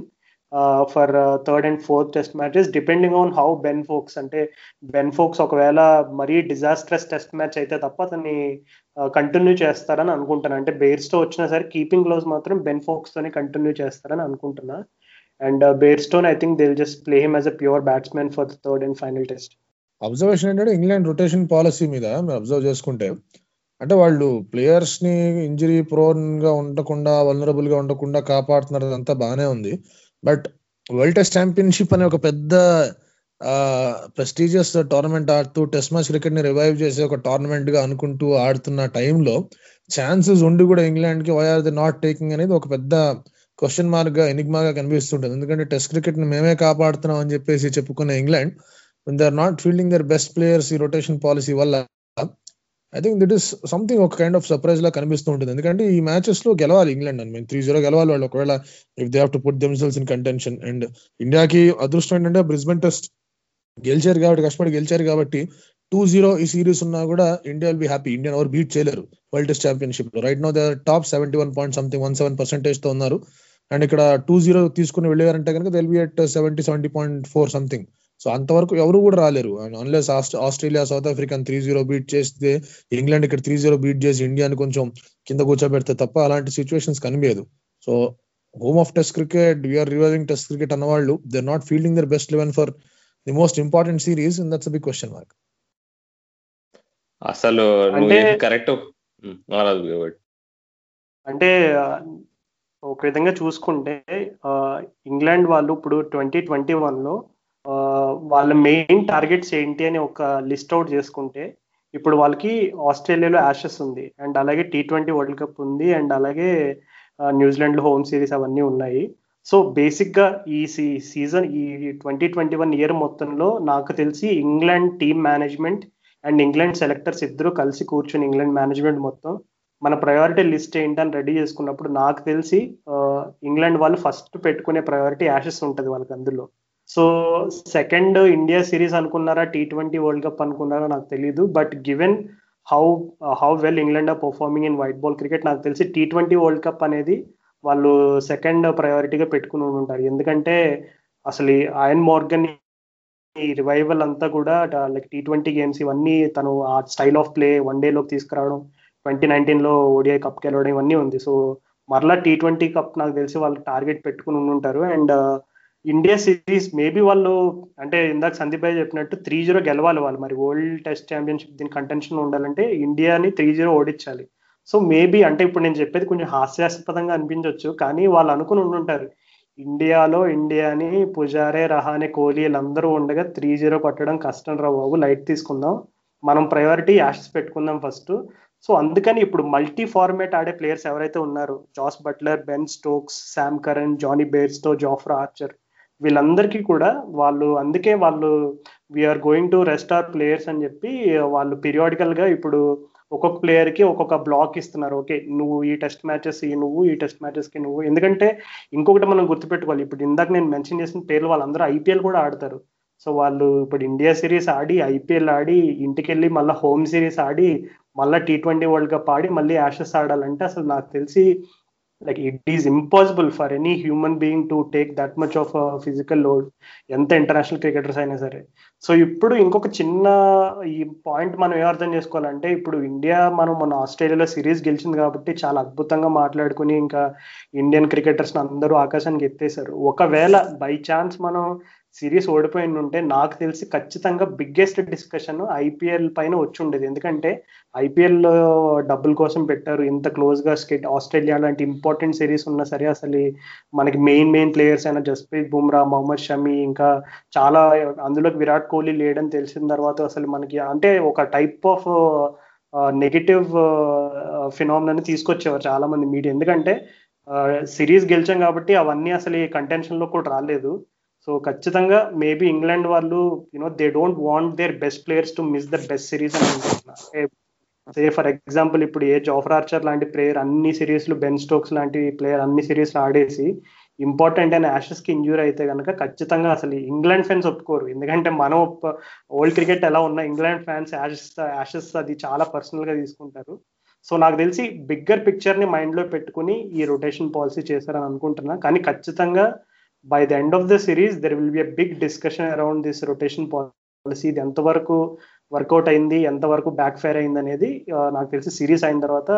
for third and fourth test matches depending on how Ben Foakes అంటే బెన్ ఫోక్స్ ఒకవేళ మరీ డిజాస్ట్రస్ టెస్ట్ మ్యాచ్ అయితే తప్ప అతన్ని కంటిన్యూ చేస్తారని అనుకుంటున్నాను అంటే బేర్స్తో వచ్చినా సరే కీపింగ్ క్లోజ్ మాత్రం బెన్ ఫోక్స్ తోనే కంటిన్యూ చేస్తారని అనుకుంటున్నా. And Bairstow I think they'll just play him as a pure batsmen for third and final test observation ఏంటంటే ఇంగ్లాండ్ రొటేషన్ పాలసీ మీద మీరు అబ్జర్వ్ చేసుకుంటే అంటే వాళ్ళు ప్లేయర్స్ని ఇంజరీ ప్రోన్గా ఉండకుండా వల్నరబుల్గా ఉండకుండా కాపాడుతున్నారు అంతా బాగానే ఉంది. బట్ వరల్డ్ టెస్ట్ ఛాంపియన్షిప్ అనే ఒక పెద్ద ప్రెస్టీజియస్ టోర్నమెంట్ ఆడుతూ టెస్ట్ మ్యాచ్ క్రికెట్ని రివైవ్ చేసే ఒక టోర్నమెంట్గా అనుకుంటూ ఆడుతున్న టైంలో ఛాన్సెస్ ఉండి కూడా ఇంగ్లాండ్కి why are they not taking అనేది ఒక పెద్ద క్వశ్చన్ మార్క్గా ఎనిగ్మాగా కనిపిస్తుంటుంది. ఎందుకంటే టెస్ట్ క్రికెట్ని మేమే కాపాడుతున్నాం అని చెప్పేసి చెప్పుకున్న England they are not fielding their best players ఈ రొటేషన్ పాలసీ వల్ల I think this is something ఒక కైండ్ ఆఫ్ సర్ప్రైజ్ లా కనిపిస్తూ ఉంటుంది. ఎందుకంటే ఈ మ్యాచెస్లో గెలవాలి ఇంగ్లాండ్ అని. త్రీ జీరో గెలవాలి వాళ్ళు. ఒకవేళ if they have to put themselves in contention and ఇండియాకి అదృష్టం ఏంటంటే బ్రిస్బెన్ టెస్ట్ గెలిచారు కాబట్టి కష్టపడి గెలిచారు కాబట్టి టూ జీరో ఈ సిరీస్ ఉన్నా కూడా India will be happy Indian ఎవరు బీట్ చేయలేరు world test ఛాంపియన్షిప్లో. Right no they top seventy one point something one seven పర్సెంటేజ్తో ఉన్నారు. అండ్ ఇక్కడ టూ జీరో తీసుకుని వెళ్ళారంటే కనుక they'll be at seventy seventy point four something so అంతవరకు ఎవరు కూడా రాలేరు. అన్లెస్ ఆస్ట్రేలియా సౌత్ ఆఫ్రికాన్ త్రీ జీరో బీట్ చేస్తే ఇంగ్లాండ్ ఇక్కడ త్రీ జీరో బీట్ చేసి ఇండియాని కొంచెం కింద కూర్చోబెడితే తప్ప అలాంటి సిచ్యువేషన్స్ కనిపించదు. So home of test cricket we're reviving test cricket అన్న వాళ్ళు they not fielding their best eleven for the most important series in that's big question mark అసలు అంటే కరెక్ట్ అంటే ఒక విధంగా చూసుకుంటే ఇంగ్లాండ్ వాళ్ళు ఇప్పుడు ట్వంటీ ట్వంటీ వన్లో వాళ్ళ మెయిన్ టార్గెట్స్ ఏంటి అని ఒక లిస్ట్ అవుట్ చేసుకుంటే ఇప్పుడు వాళ్ళకి ఆస్ట్రేలియాలో యాషెస్ ఉంది. అండ్ అలాగే టీ ట్వంటీ వరల్డ్ కప్ ఉంది. అండ్ అలాగే న్యూజిలాండ్లో హోమ్ సిరీస్ అవన్నీ ఉన్నాయి. సో బేసిక్గా ఈ సీ సీజన్ ఈ ట్వంటీ ట్వంటీ వన్ ఇయర్ మొత్తంలో నాకు తెలిసి England team management and England selectors ఇద్దరు కలిసి కూర్చుని ఇంగ్లాండ్ మేనేజ్మెంట్ మొత్తం మన ప్రయారిటీ లిస్ట్ ఏంటని రెడీ చేసుకున్నప్పుడు నాకు తెలిసి ఇంగ్లాండ్ వాళ్ళు ఫస్ట్ పెట్టుకునే ప్రయారిటీ యాషెస్ ఉంటుంది వాళ్ళకి అందులో. సో సెకండ్ ఇండియా సిరీస్ అనుకున్నారా? టీ ట్వంటీ వరల్డ్ కప్ అనుకున్నారా? నాకు తెలియదు but given how how well England are performing in white ball cricket నాకు తెలిసి టీ ట్వంటీ వరల్డ్ కప్ అనేది వాళ్ళు సెకండ్ ప్రయారిటీగా పెట్టుకుని ఉంటారు. ఎందుకంటే అసలు ఆయన్ మార్గన్ ఈ రివైవల్ అంతా కూడా లైక్ టీ ట్వంటీ గేమ్స్ ఇవన్నీ తను ఆ స్టైల్ ఆఫ్ ప్లే వన్ డేలోకి తీసుకురావడం ట్వంటీ నైన్టీన్లో ఓడిఐ కప్ గెలవడం ఇవన్నీ ఉంది. సో మరలా టీ ట్వంటీ కప్ నాకు తెలిసి వాళ్ళు టార్గెట్ పెట్టుకుని ఉంటారు అండ్ ఇండియా సిరీస్ మేబీ వాళ్ళు అంటే ఇందాక సందీప్ భాయ్ చెప్పినట్టు త్రీ జీరో గెలవాలి వాళ్ళు. మరి వరల్డ్ టెస్ట్ ఛాంపియన్షిప్ దీని కంటెన్షన్ ఉండాలంటే ఇండియాని త్రీ జీరో ఓడించాలి. సో మేబీ అంటే ఇప్పుడు నేను చెప్పేది కొంచెం హాస్యాస్పదంగా అనిపించవచ్చు కానీ వాళ్ళు అనుకుని ఉండుంటారు. ఇండియాలో ఇండియాని పుజారే రహానే కోహ్లీ వీళ్ళందరూ ఉండగా త్రీ జీరో కొట్టడం కష్టం రా బాబు లైట్ తీసుకుందాం. మనం ప్రయారిటీ యాషెస్ పెట్టుకుందాం ఫస్ట్ సో అందుకని ఇప్పుడు మల్టీ ఫార్మేట్ ఆడే ప్లేయర్స్ ఎవరైతే ఉన్నారో Jos Buttler Ben Stokes Sam Curran Jonny Bairstow Jofra Archer వీళ్ళందరికీ కూడా వాళ్ళు అందుకే వాళ్ళు we're going to rest our players అని చెప్పి వాళ్ళు పీరియాడికల్గా ఇప్పుడు ఒక్కొక్క ప్లేయర్కి ఒక్కొక్క బ్లాక్ ఇస్తున్నారు. ఓకే నువ్వు ఈ టెస్ట్ మ్యాచెస్ ఈ నువ్వు ఈ టెస్ట్ మ్యాచెస్కి నువ్వు. ఎందుకంటే ఇంకొకటి మనం గుర్తుపెట్టుకోవాలి. ఇప్పుడు ఇందాక నేను మెన్షన్ చేసిన పేర్లు వాళ్ళందరూ ఐపీఎల్ కూడా ఆడతారు. సో వాళ్ళు ఇప్పుడు ఇండియా సిరీస్ ఆడి ఐపీఎల్ ఆడి ఇంటికి వెళ్ళి మళ్ళీ హోమ్ సిరీస్ ఆడి మళ్ళీ టీ ట్వంటీ వరల్డ్ కప్ ఆడి మళ్ళీ యాషెస్ ఆడాలంటే అసలు నాకు తెలిసి like it is impossible for any human being to take that much of physical load ఎంత ఇంటర్నేషనల్ క్రికెటర్స్ అయినా సరే. సో ఇప్పుడు ఇంకొక చిన్న ఈ పాయింట్ మనం ఏ అర్థం చేసుకోవాలంటే ఇప్పుడు ఇండియా మనం మన ఆస్ట్రేలియాలో సిరీస్ గెలిచింది కాబట్టి చాలా అద్భుతంగా మాట్లాడుకుని ఇంకా ఇండియన్ క్రికెటర్స్ అందరూ ఆకాశానికి ఎత్తేసారు ఒకవేళ బై ఛాన్స్ మనం సిరీస్ ఓడిపోయి ఉంటే నాకు తెలిసి ఖచ్చితంగా బిగ్గెస్ట్ డిస్కషన్ ఐపీఎల్ పైన వచ్చి ఉండేది. ఎందుకంటే ఐపీఎల్లో డబ్బుల కోసం పెట్టారు. ఇంత క్లోజ్గా స్కెట్ ఆస్ట్రేలియా లాంటి ఇంపార్టెంట్ సిరీస్ ఉన్నా సరే అసలు మనకి మెయిన్ మెయిన్ ప్లేయర్స్ అయిన జస్ప్రీత్ బుమ్రా మొహమ్మద్ షమి ఇంకా చాలా అందులోకి విరాట్ కోహ్లీ లేడని తెలిసిన తర్వాత అసలు మనకి అంటే ఒక టైప్ ఆఫ్ నెగిటివ్ ఫినామినాన్ని తీసుకొచ్చేవారు చాలా మంది మీడియా ఎందుకంటే సిరీస్ గెలిచాం కాబట్టి అవన్నీ అసలు కంటెన్షన్లో కూడా రాలేదు. సో సో ఖచ్చితంగా మేబీ ఇంగ్లాండ్ వాళ్ళు you know they don't want their best players to miss the best series అని అనుకుంటున్నా. సే ఫర్ ఎగ్జాంపుల్ ఇప్పుడు ఏ జోఫర్ ఆర్చర్ లాంటి ప్లేయర్ అన్ని సిరీస్లు బెన్ స్టోక్స్ లాంటి ప్లేయర్ అన్ని సిరీస్లు ఆడేసి ఇంపార్టెంట్ అయిన యాషెస్కి అయితే కనుక ఖచ్చితంగా అసలు ఇంగ్లాండ్ ఫ్యాన్స్ ఒప్పుకోరు. ఎందుకంటే మనం ఓల్డ్ క్రికెట్ ఎలా ఉన్నా ఇంగ్లాండ్ ఫ్యాన్స్ యాషెస్ యాషెస్ అది చాలా పర్సనల్గా తీసుకుంటారు. సో నాకు తెలిసి బిగ్గర్ పిక్చర్ని మైండ్లో పెట్టుకుని ఈ రొటేషన్ పాలసీ చేశారని అనుకుంటున్నా. కానీ ఖచ్చితంగా by the end of the series there will be a big discussion around this rotation policy ఇది ఎంతవరకు వర్కౌట్ అయింది ఎంతవరకు బ్యాక్ ఫైర్ అయింది అనేది నాకు తెలిసి సిరీస్ అయిన తర్వాత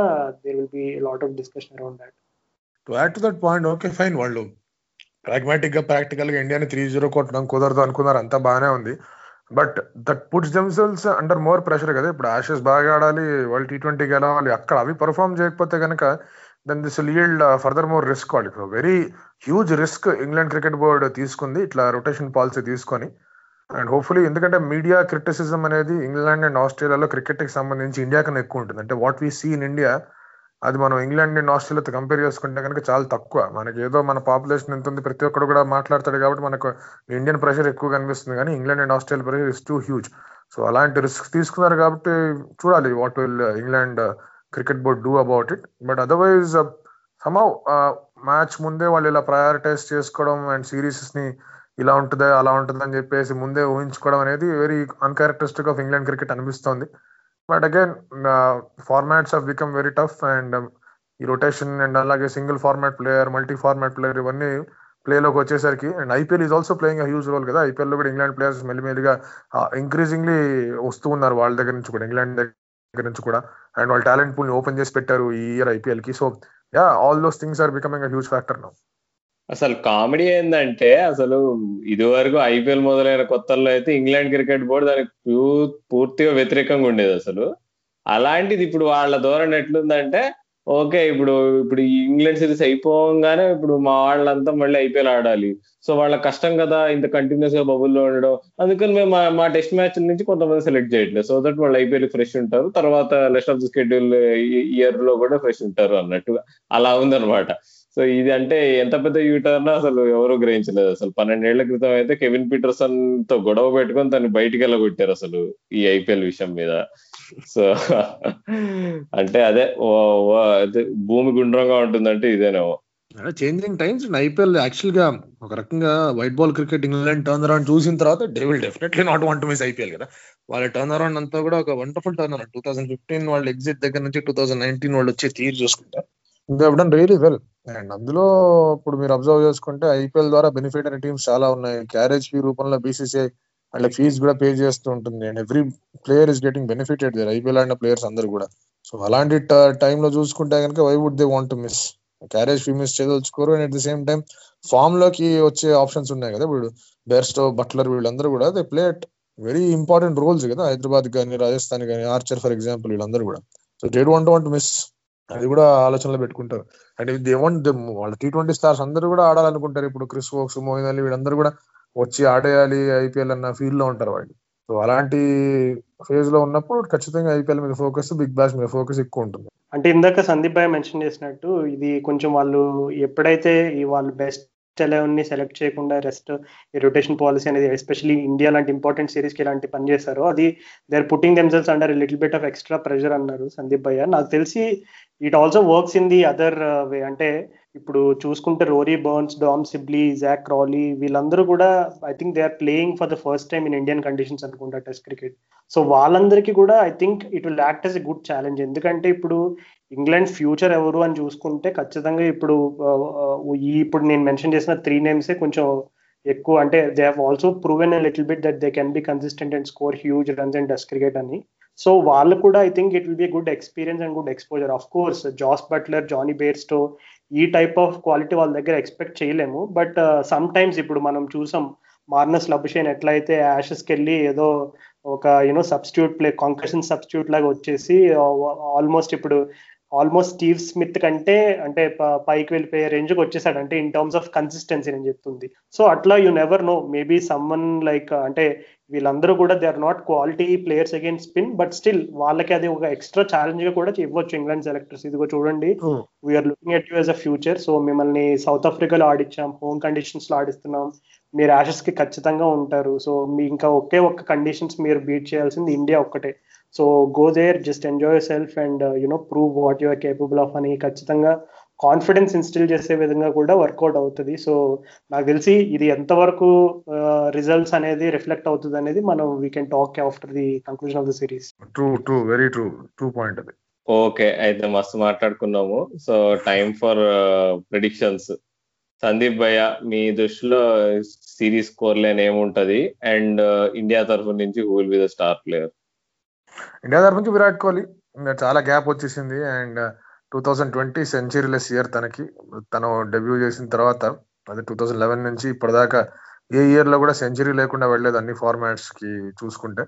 there will be lot of discussion around that to add to that point okay fine వాళ్ళు ప్రాగ్మాటిక్గా ప్రాక్టికల్గా ఇండియాని త్రీ జీరో కొట్టడం కుదరదు అనుకున్నారు అంతా బాగానే ఉంది. But that puts themselves under more pressure కదా. ఇప్పుడు ఆషెస్ బాగా ఆడాలి వాళ్ళు టీ ట్వంటీ గెలవాలి అక్కడ అవి పర్ఫామ్ చేయకపోతే కనుక then this lead further more risk వాళ్ళకి very huge risk England cricket board తీసుకుంది ఇట్లా రొటేషన్ పాలసీ తీసుకొని. అండ్ హోప్ఫుల్లీ ఎందుకంటే మీడియా క్రిటిసిజం అనేది ఇంగ్లాండ్ అండ్ ఆస్ట్రేలియాలో క్రికెట్కి సంబంధించి ఇండియా కన్నా ఎక్కువ ఉంటుంది. అంటే what we see in India అది మనం ఇంగ్లాండ్ అండ్ ఆస్ట్రేలియాతో కంపేర్ చేసుకుంటే కనుక చాలా తక్కువ. మనకి ఏదో మన పాపులేషన్ ఎంత ఉంది ప్రతి ఒక్కరు కూడా మాట్లాడతాడు కాబట్టి మనకు ఇండియన్ ప్రెషర్ ఎక్కువ కనిపిస్తుంది కానీ England and Australia pressure is too huge so అలాంటి రిస్క్ తీసుకున్నారు కాబట్టి చూడాలి what will England cricket board do about it but otherwise somehow match ముందే వాళ్ళు ఇలా ప్రయారిటైజ్ చేసుకోవడం అండ్ సిరీస్ని ఇలా ఉంటుంది అలా ఉంటుంది అని చెప్పేసి ముందే ఊహించుకోవడం అనేది very uncharacteristic of England cricket అనిపిస్తోంది. But again formats of become very tough and ఈ రొటేషన్ అండ్ అలాగే single format player multi format player ఇవన్నీ ప్లేలోకి వచ్చేసరికి and IPL is also playing huge role కదా. ఐపీఎల్లో కూడా ఇంగ్లాండ్ ప్లేయర్స్ మెల్లిమెల్లిగా ఇంక్రీజింగ్లీ వస్తూ ఉన్నారు వాళ్ళ దగ్గర నుంచి కూడా ఇంగ్లాండ్ దగ్గర నుంచి కూడా. అండ్ వాళ్ళ టాలెంట్ పూల్ని ఓపెన్ చేసి పెట్టారు ఈ year ఐపీఎల్కి. So yeah all those things are becoming huge factor now అసలు కామెడీ ఏంటంటే అసలు ఇది వరకు ఐపీఎల్ మొదలైన కొత్తల్లో అయితే ఇంగ్లాండ్ క్రికెట్ బోర్డు దానికి పూర్తిగా వ్యతిరేకంగా ఉండేది అసలు. అలాంటిది ఇప్పుడు వాళ్ళ ధోరణి ఎట్లుందంటే ఓకే ఇప్పుడు ఇప్పుడు ఇంగ్లాండ్ సిరీస్ అయిపోగానే ఇప్పుడు మా వాళ్ళంతా మళ్ళీ ఐపీఎల్ ఆడాలి. సో వాళ్ళ కష్టం కదా ఇంత కంటిన్యూస్గా బబుల్లో ఉండడం. అందుకని మేము మా టెస్ట్ మ్యాచ్ నుంచి కొంతమంది సెలెక్ట్ చేయట్లేదు. సో దట్ వాళ్ళు ఐపీఎల్ ఫ్రెష్ ఉంటారు. తర్వాత లెస్ట్ ఆఫ్ ది స్కెడ్యూల్ ఇయర్లో కూడా ఫ్రెష్ ఉంటారు అన్నట్టుగా. అలా ఉందన్నమాట. సో ఇది అంటే ఎంత పెద్ద యూటర్న్ అసలు ఎవరు గ్రహించలేదు. అసలు పన్నెండేళ్ళ క్రితం అయితే కెవిన్ పీటర్సన్తో గొడవ పెట్టుకొని తను బయటికి వెళ్ళగొట్టారు అసలు ఈ ఐపీఎల్ విషయం మీద. సో అంటే అదే భూమి గుండ్రంగా ఉంటుందంటే ఇదేనేమో చేంజింగ్ టైమ్స్ ఐపీఎల్ యాక్చువల్గా ఒక రకంగా white ball cricket England turn around చూసిన తర్వాత they will definitely not want miss IPL కదా. వాళ్ళ టర్న్ అరౌండ్ అంతా కూడా ఒక wonderful turn around two thousand fifteen వాళ్ళు ఎగ్జిట్ దగ్గర నుంచి టూ థౌసండ్ నైన్టీన్ వాళ్ళు వచ్చే తీరు చూసుకుంటా. They done really well and అందులో ఇప్పుడు మీరు అబ్జర్వ్ చేసుకుంటే ఐపీఎల్ ద్వారా బెనిఫిట్ అనే టీమ్స్ చాలా ఉన్నాయి. క్యారేజ్ ఫీ రూపంలో బీసీసీఐ అండ్ ఫీజ్ కూడా పే చేస్తూ ఉంటుంది. And every player is getting benefited there IPL ఆడిన ప్లేయర్స్ అందరు కూడా. సో అలాంటి టైంలో చూసుకుంటే కనుక why would they want miss carriage fee miss చేయదలుచుకోరు. And at the same time ఫామ్లోకి వచ్చే ఆప్షన్స్ ఉన్నాయి కదా. ఇప్పుడు బెర్స్టో బట్లర్ వీళ్ళందరూ కూడా they play very important roles కదా. హైదరాబాద్ కానీ రాజస్థాన్ కానీ ఆర్చర్ ఫర్ ఎగ్జాంపుల్ వీళ్ళందరూ కూడా. So they'd want want miss అది కూడా ఆలోచనలో పెట్టుకుంటారు. అండ్ దే వాంట్ వాళ్ళ టీ ట్వంటీ స్టార్స్ అందరూ కూడా ఆడాలనుకుంటారు. ఇప్పుడు క్రిస్ వోక్స్ మోయిన్ అలీ వీళ్ళందరూ కూడా వచ్చి ఆడేయాలి ఐపీఎల్ అన్న ఫీల్లో ఉంటారు వాళ్ళు. సో అలాంటి ఫేజ్లో ఉన్నప్పుడు ఖచ్చితంగా ఐపీఎల్ మీద ఫోకస్ బిగ్ బాస్ మీద ఫోకస్ ఎక్కువ ఉంటుంది. అంటే ఇందాక సందీప్ భాయ్ మెన్షన్ చేసినట్టు ఇది కొంచెం వాళ్ళు ఎప్పుడైతే ఈ వాళ్ళు బెస్ట్ ఎలెవెన్ని సెలెక్ట్ చేయకుండా రెస్ట్ ఈ రొటేషన్ పాలసీ అనేది ఎస్పెషలీ ఇండియా లాంటి ఇంపార్టెంట్ సిరీస్కి ఇలాంటి పని చేశారో అది they are putting themselves under little bit of extra pressure అన్నారు సందీప్ భయ్య. నాకు తెలిసి it also works in the other way అంటే ఇప్పుడు చూసుకుంటే Rory Burns Dom Sibley Jack Crawley వీళ్ళందరూ కూడా I think they are playing for the first time in Indian conditions అనుకుంటా టెస్ట్ క్రికెట్ సో వాళ్ళందరికీ కూడా I think it will act as a good challenge ఎందుకంటే ఇప్పుడు ఇంగ్లాండ్ ఫ్యూచర్ ఎవరు అని చూసుకుంటే ఖచ్చితంగా ఇప్పుడు ఈ ఇప్పుడు నేను మెన్షన్ చేసిన త్రీ నేమ్సే కొంచెం ఎక్కువ. అంటే they have also proven little bit that they can be consistent and score huge runs and test cricket అని. సో వాళ్ళు కూడా I think it will be good experience and good exposure of course Jos Buttler Johnny Bairstow ఈ టైప్ ఆఫ్ క్వాలిటీ వాళ్ళ దగ్గర ఎక్స్పెక్ట్ చేయలేము. బట్ సమ్ టైమ్స్ ఇప్పుడు మనం చూసాం మార్నస్ లబుషేన్ ఎట్లయితే యాషెస్కి వెళ్ళి ఏదో ఒక you know substitute play concussion substitute లాగా వచ్చేసి ఆల్మోస్ట్ ఇప్పుడు ఆల్మోస్ట్ స్టీవ్ స్మిత్ కంటే అంటే పైకి వెళ్ళిపోయే రేంజ్కి వచ్చేసాడు అంటే ఇన్ టర్మ్స్ ఆఫ్ కన్సిస్టెన్సీ నేను చెప్తుంది. సో అట్లా you never know maybe someone like అంటే వీళ్ళందరూ కూడా they are not quality players again spin but still వాళ్ళకి అది ఒక ఎక్స్ట్రా ఛాలెంజ్గా కూడా ఇవ్వచ్చు ఇంగ్లాండ్ సెలెక్టర్స్ ఇదిగో చూడండి we're looking at you as a future so మిమ్మల్ని సౌత్ ఆఫ్రికాలో ఆడిచ్చాం హోమ్ కండిషన్స్లో ఆడిస్తున్నాం మీరు యాషెస్కి ఖచ్చితంగా ఉంటారు సో మీ ఇంకా ఒకే ఒక్క కండిషన్స్ మీరు బీట్ చేయాల్సింది ఇండియా ఒక్కటే. So go there just enjoy self and you know prove what your capable of అని ఖచ్చితంగా కాన్ఫిడెన్స్ ఇన్స్టిల్ చేసే విధంగా కూడా వర్కౌట్ అవుతుంది. సో నాకు తెలిసి ఇది ఎంతవరకు రిజల్ట్స్ అనేది రిఫ్లెక్ట్ అవుతుంది అనేది మనం we can talk after the conclusion of the series true true very true true point అది. ఓకే అయితే మస్తు మాట్లాడుకున్నాము. So time for predictions Sandeep bhaiya మీ దృష్టిలో సిరీస్ స్కోర్ లైన్ ఏముంటది? అండ్ ఇండియా తరఫు నుంచి who will be the star player India తరఫు నుంచి విరాట్ కోహ్లీ. ఇంకా చాలా గ్యాప్ వచ్చేసింది. And two thousand twenty centuryless year తనకి. తను డెబ్యూ చేసిన తర్వాత అది టూ థౌజండ్ లెవెన్ నుంచి ఇప్పటిదాకా ఏ ఇయర్లో కూడా సెంచరీ లేకుండా వెళ్ళలేదు అన్ని ఫార్మాట్స్కి చూసుకుంటే.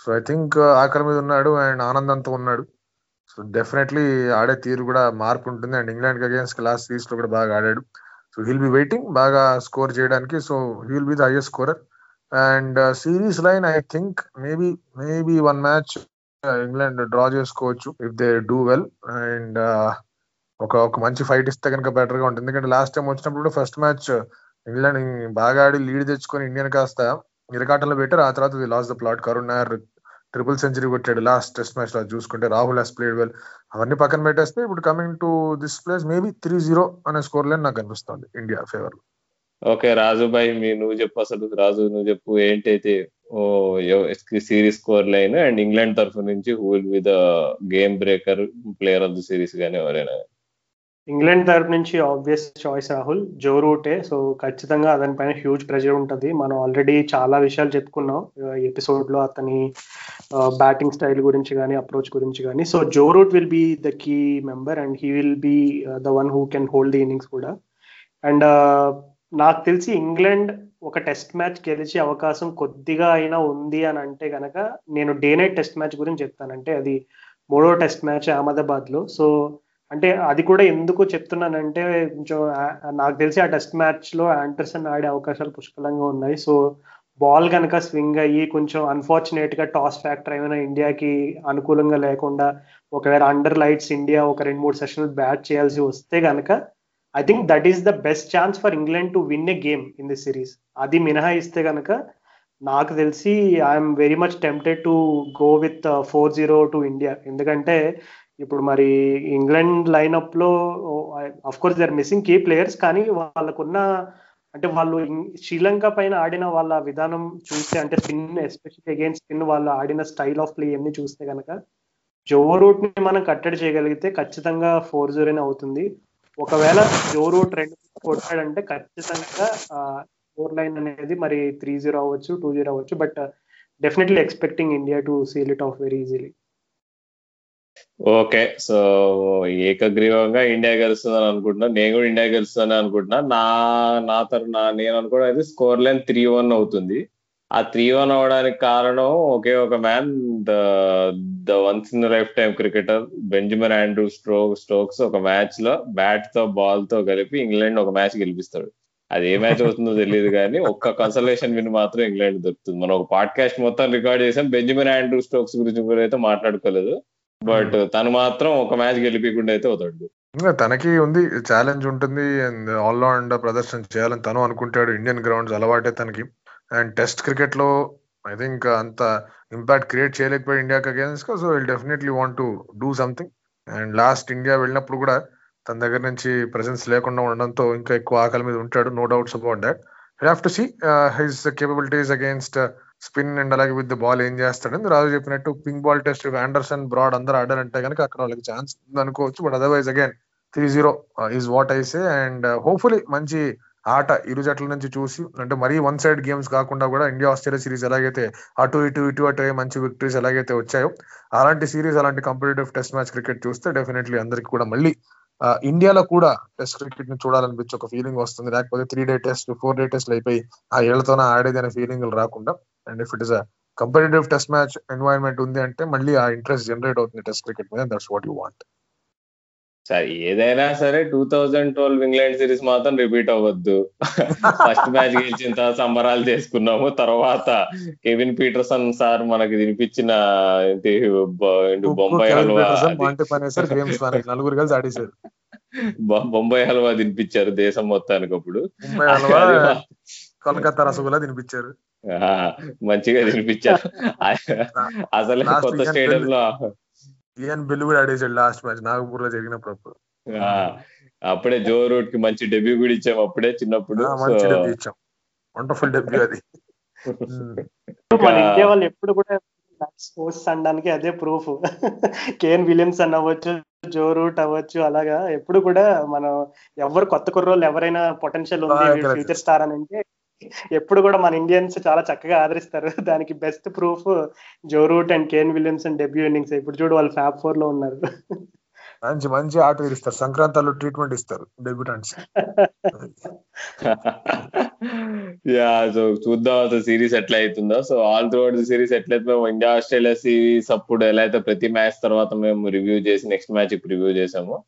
సో ఐ థింక్ ఆఖరి మీద ఉన్నాడు అండ్ ఆనందంతో ఉన్నాడు. సో డెఫినెట్లీ ఆడే తీరు కూడా మార్పు ఉంటుంది. అండ్ ఇంగ్లాండ్కి అగేన్స్ట్ లాస్ట్ సిరీస్లో కూడా బాగా ఆడాడు. సో హీల్ బి వెయిటింగ్ బాగా స్కోర్ చేయడానికి. So he'll be the highest scorer and series line I think maybe maybe one match England draw చేసుకోవచ్చు if they do well and ఒక ఒక మంచి ఫైట్ ఇస్తే కనుక బెటర్గా ఉంటుంది. ఎందుకంటే లాస్ట్ టైం వచ్చినప్పుడు ఫస్ట్ మ్యాచ్ ఇంగ్లాండ్ బాగా ఆడి లీడ్ తెచ్చుకొని ఇండియన్ కాస్త ఇరకాటంలో పెట్టారు. ఆ తర్వాత lost the plot Karun Nair triple century కొట్టాడు. లాస్ట్ టెస్ట్ మ్యాచ్లో చూసుకుంటే రాహుల్ హాస్ ప్లేడ్ వెల్ అవన్నీ పక్కన పెట్టేస్తే ఇప్పుడు coming to this place maybe three zero అనే స్కోర్ లైన్ నాకు అనిపిస్తుంది India favour okay Raju bhai మీ నువ్వు చెప్పు అసలు. రాజు నువ్వు చెప్పు. ఏంటైతే series score line and England తరఫు నుంచి who will be the game breaker player of the series కానీ ఎవరైనా. ఇంగ్లాండ్ తరపు నుంచి ఆబ్వియస్ చాయిస్ రాహుల్ జో రూటే. సో ఖచ్చితంగా అతని పైన హ్యూజ్ ప్రెషర్ ఉంటుంది. మనం ఆల్రెడీ చాలా విషయాలు చెప్పుకున్నాం. ఎపిసోడ్లో అతని బ్యాటింగ్ స్టైల్ గురించి కానీ అప్రోచ్ గురించి కానీ so Joe Root will be the key member and he will be the one who can hold the innings కూడా. అండ్ నాకు తెలిసి ఇంగ్లాండ్ ఒక టెస్ట్ మ్యాచ్ గెలిచే అవకాశం కొద్దిగా అయినా ఉంది అని అంటే కనుక నేను డే నైట్ టెస్ట్ మ్యాచ్ గురించి చెప్తానంటే అది మూడో టెస్ట్ మ్యాచ్ అహ్మదాబాద్లో సో అంటే అది కూడా ఎందుకు చెప్తున్నానంటే కొంచెం నాకు తెలిసి ఆ టెస్ట్ మ్యాచ్లో ఆంటర్సన్ ఆడే అవకాశాలు పుష్కలంగా ఉన్నాయి. సో బాల్ కనుక స్వింగ్ అయ్యి కొంచెం అన్ఫార్చునేట్గా టాస్ ఫ్యాక్టర్ ఏమైనా ఇండియాకి అనుకూలంగా లేకుండా ఒకవేళ అండర్ లైట్స్ ఇండియా ఒక రెండు మూడు సెషన్లు బ్యాట్ చేయాల్సి వస్తే కనుక I think that is the best chance for England to win a game in the series అది మినహాయిస్తే కనుక నాకు తెలిసి I'm very much tempted to go with four zero to India ఎందుకంటే ఇప్పుడు మరి England లైనప్లో of course they are missing key players కానీ వాళ్ళకున్న అంటే వాళ్ళు శ్రీలంక పైన ఆడిన వాళ్ళ విధానం చూస్తే అంటే స్పిన్ ఎస్పెషల్లీ అగైన్స్ స్పిన్ వాళ్ళు ఆడిన స్టైల్ ఆఫ్ ప్లే అన్ని చూస్తే కనుక జో రూట్ని మనం కట్టడి చేయగలిగితే ఖచ్చితంగా ఫోర్ జీరోనే అవుతుంది. ఒకవేళ జోరు ట్రెండ్ కొట్టాడంటే ఖచ్చితంగా ఫోర్ లైన్ అనేది మరి త్రీ జీరో అవ్వచ్చు టూ జీరో అవ్వచ్చు. But definitely expecting India to seal it off very easily okay so ఏకగ్రీవంగా ఇండియా గెలుస్తుందని అనుకుంటున్నా. నేను కూడా ఇండియా గెలుస్తుందని అనుకుంటున్నా. నా నా తరఫు నా నేను అనుకోవడం అయితే స్కోర్ లైన్ త్రీ వన్ అవుతుంది. ఆ త్రీ వన్ అవడానికి కారణం ఒకే ఒక man the the once in lifetime cricketer Benjamin Andrew stroke Stokes ఒక మ్యాచ్లో బ్యాట్తో బాల్తో కలిపి ఇంగ్లాండ్ ఒక మ్యాచ్ గెలిపిస్తాడు. అది ఏ మ్యాచ్ అవుతుందో తెలియదు కానీ ఒక్క కన్సల్టేషన్ విన్ మాత్రం ఇంగ్లాండ్ దొరుకుతుంది. మనం ఒక పాడ్కాస్ట్ మొత్తం రికార్డ్ చేసాం బెంజమిన్ ఆండ్రూ స్ట్రోక్స్ గురించి కూడా అయితే మాట్లాడుకోలేదు బట్ తను మాత్రం ఒక మ్యాచ్ గెలిపించకుండా అయితే అవుతాడు. తనకి ఉంది ఛాలెంజ్ ఉంటుంది అండ్ ఆల్ రౌండ్ ప్రదర్శన చేయాలని తను అనుకుంటాడు. ఇండియన్ గ్రౌండ్స్ అలవాటే తనకి. అండ్ టెస్ట్ క్రికెట్లో ఐ థింక్ అంత ఇంపాక్ట్ క్రియేట్ చేయలేకపోయి ఇండియాకి against so will definitely want to do something and last India వెళ్ళినప్పుడు కూడా తన దగ్గర నుంచి ప్రెసెన్స్ లేకుండా ఉండడంతో ఇంకా ఎక్కువ ఆకలి మీద ఉంటాడు. No doubts about that have to see his capabilities against spin and అలాగే విత్ బాల్ ఏం చేస్తాడని రాజు చెప్పినట్టు pink ball test Anderson Broad అందరూ ఆడారంటే కనుక అక్కడ వాళ్ళకి ఛాన్స్ ఉంది అనుకోవచ్చు but otherwise again three zero is what I see and hopefully మంచి ఆట ఇరు జట్ల నుంచి చూసి అంటే మరీ వన్ సైడ్ గేమ్స్ కాకుండా కూడా ఇండియా ఆస్ట్రేలియా సిరీస్ ఎలాగైతే అటు ఇటు ఇటు అటు మంచి విక్టరీస్ ఎలాగైతే వచ్చాయో అలాంటి సిరీస్ అలాంటి కాంపిటేటివ్ టెస్ట్ మ్యాచ్ క్రికెట్ చూస్తే డెఫినెట్లీ అందరికి కూడా మళ్ళీ ఇండియాలో కూడా టెస్ట్ క్రికెట్ని చూడాలనిపించి ఒక ఫీలింగ్ వస్తుంది. లేకపోతే three day test four day test అయిపోయి ఆ ఏళ్ళతోనే ఆడేది అనే ఫీలింగ్ రాకుండా and if it is a competitive test match environment ఉంది అంటే మళ్ళీ ఆ ఇంట్రెస్ట్ జనరేట్ అవుతుంది టెస్ట్ క్రికెట్ మీద దట్స్ వాట్ యూ వాంట్ సరే ఏదైనా సరే two thousand twelve England series మాత్రం రిపీట్ అవ్వద్దు. ఫస్ట్ మ్యాచ్ గెలిచిన తర్వాత సంబరాలు చేసుకున్నాము. తర్వాత కెవిన్ పీటర్సన్ సార్ మనకి తినిపించిన బొంబాయి హల్వా నలుగురు కలిసి ఆడేశారు. బొంబాయి హల్వా తినిపించారు దేశం మొత్తానికి అప్పుడు. కోల్కతా రసగుల్లా తినిపించారు. మంచిగా తినిపించారు. అసలు కొత్త స్టేడియం లో ఈయన్ బిల్లు కూడా ఆడేసాడు లాస్ట్ మ్యాచ్ నాగపూర్లో జరిగినప్పుడు అప్పుడు జో రూట్కి మంచి డెబ్యూ కూడా ఇచ్చాము అప్పుడే చిన్నప్పుడు. మంచి డెబ్యూ ఇచ్చాం. వండర్ఫుల్ డెబ్యూ అది. మన ఇండియా వాళ్ళు ఎప్పుడు కూడా స్పోర్ట్స్ అనడానికి అదే ప్రూఫ్ కేన్ విలియమ్సన్ అవ్వచ్చు జో రూట్ అవ్వచ్చు అలాగా. ఎప్పుడు కూడా మనం ఎవరు కొత్త కుర్రోళ్ళు ఎవరైనా పొటెన్షియల్ ఉంది. ఫ్యూచర్ స్టార్ అని అంటే ఎప్పుడు కూడా మన ఇండియన్స్ చాలా చక్కగా ఆదరిస్తారు. దానికి best proof Joe Root and Kane Williamson debut innings ఇప్పుడు చూడు వాళ్ళు ఫ్యాప్ ఫోర్లో ఉన్నారు. మంచి మంచి ఆట ఇస్తారు. సంక్రాంతాల్లో ట్రీట్మెంట్ ఇస్తారు డెబ్యూటెంట్స్ యా సో చూద్దాం అసలు సిరీస్ ఎట్లా అవుతుందో. సో ఆల్ త్రూఅవుట్ సిరీస్ ఎట్లయితే మేము ఇండియా ఆస్ట్రేలియా సిరీస్ అప్పుడు ఎలా అయితే ప్రతి మ్యాచ్ తర్వాత మేము రివ్యూ చేసి నెక్స్ట్ మ్యాచ్ రివ్యూ చేసాము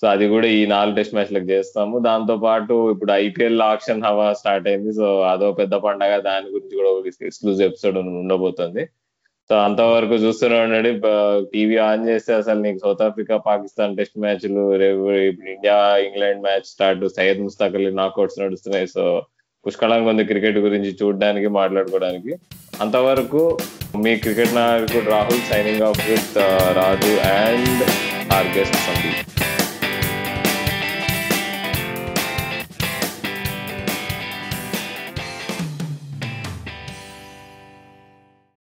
సో అది కూడా ఈ నాలుగు టెస్ట్ మ్యాచ్లకు చేస్తాము. దాంతో పాటు ఇప్పుడు ఐపీఎల్ ఆక్షన్ హవా స్టార్ట్ అయింది. సో అదో పెద్ద పండగ దాని గురించి కూడా ఒక ఎక్స్క్లూజివ్ ఎపిసోడ్ ఉండబోతుంది. సో అంతవరకు చూస్తూనే ఉండండి టీవీ ఆన్ చేస్తే అసలు నీకు సౌత్ ఆఫ్రికా పాకిస్తాన్ టెస్ట్ మ్యాచ్లు రేపు ఇప్పుడు India England match start Syed Mushtaq Ali knockouts నడుస్తున్నాయి. సో పుష్కలంగా ఉంది క్రికెట్ గురించి చూడడానికి మాట్లాడుకోవడానికి. అంతవరకు మీ క్రికెట్ నాయకుడు Rahul signing off with Raju and our guest Sandeep.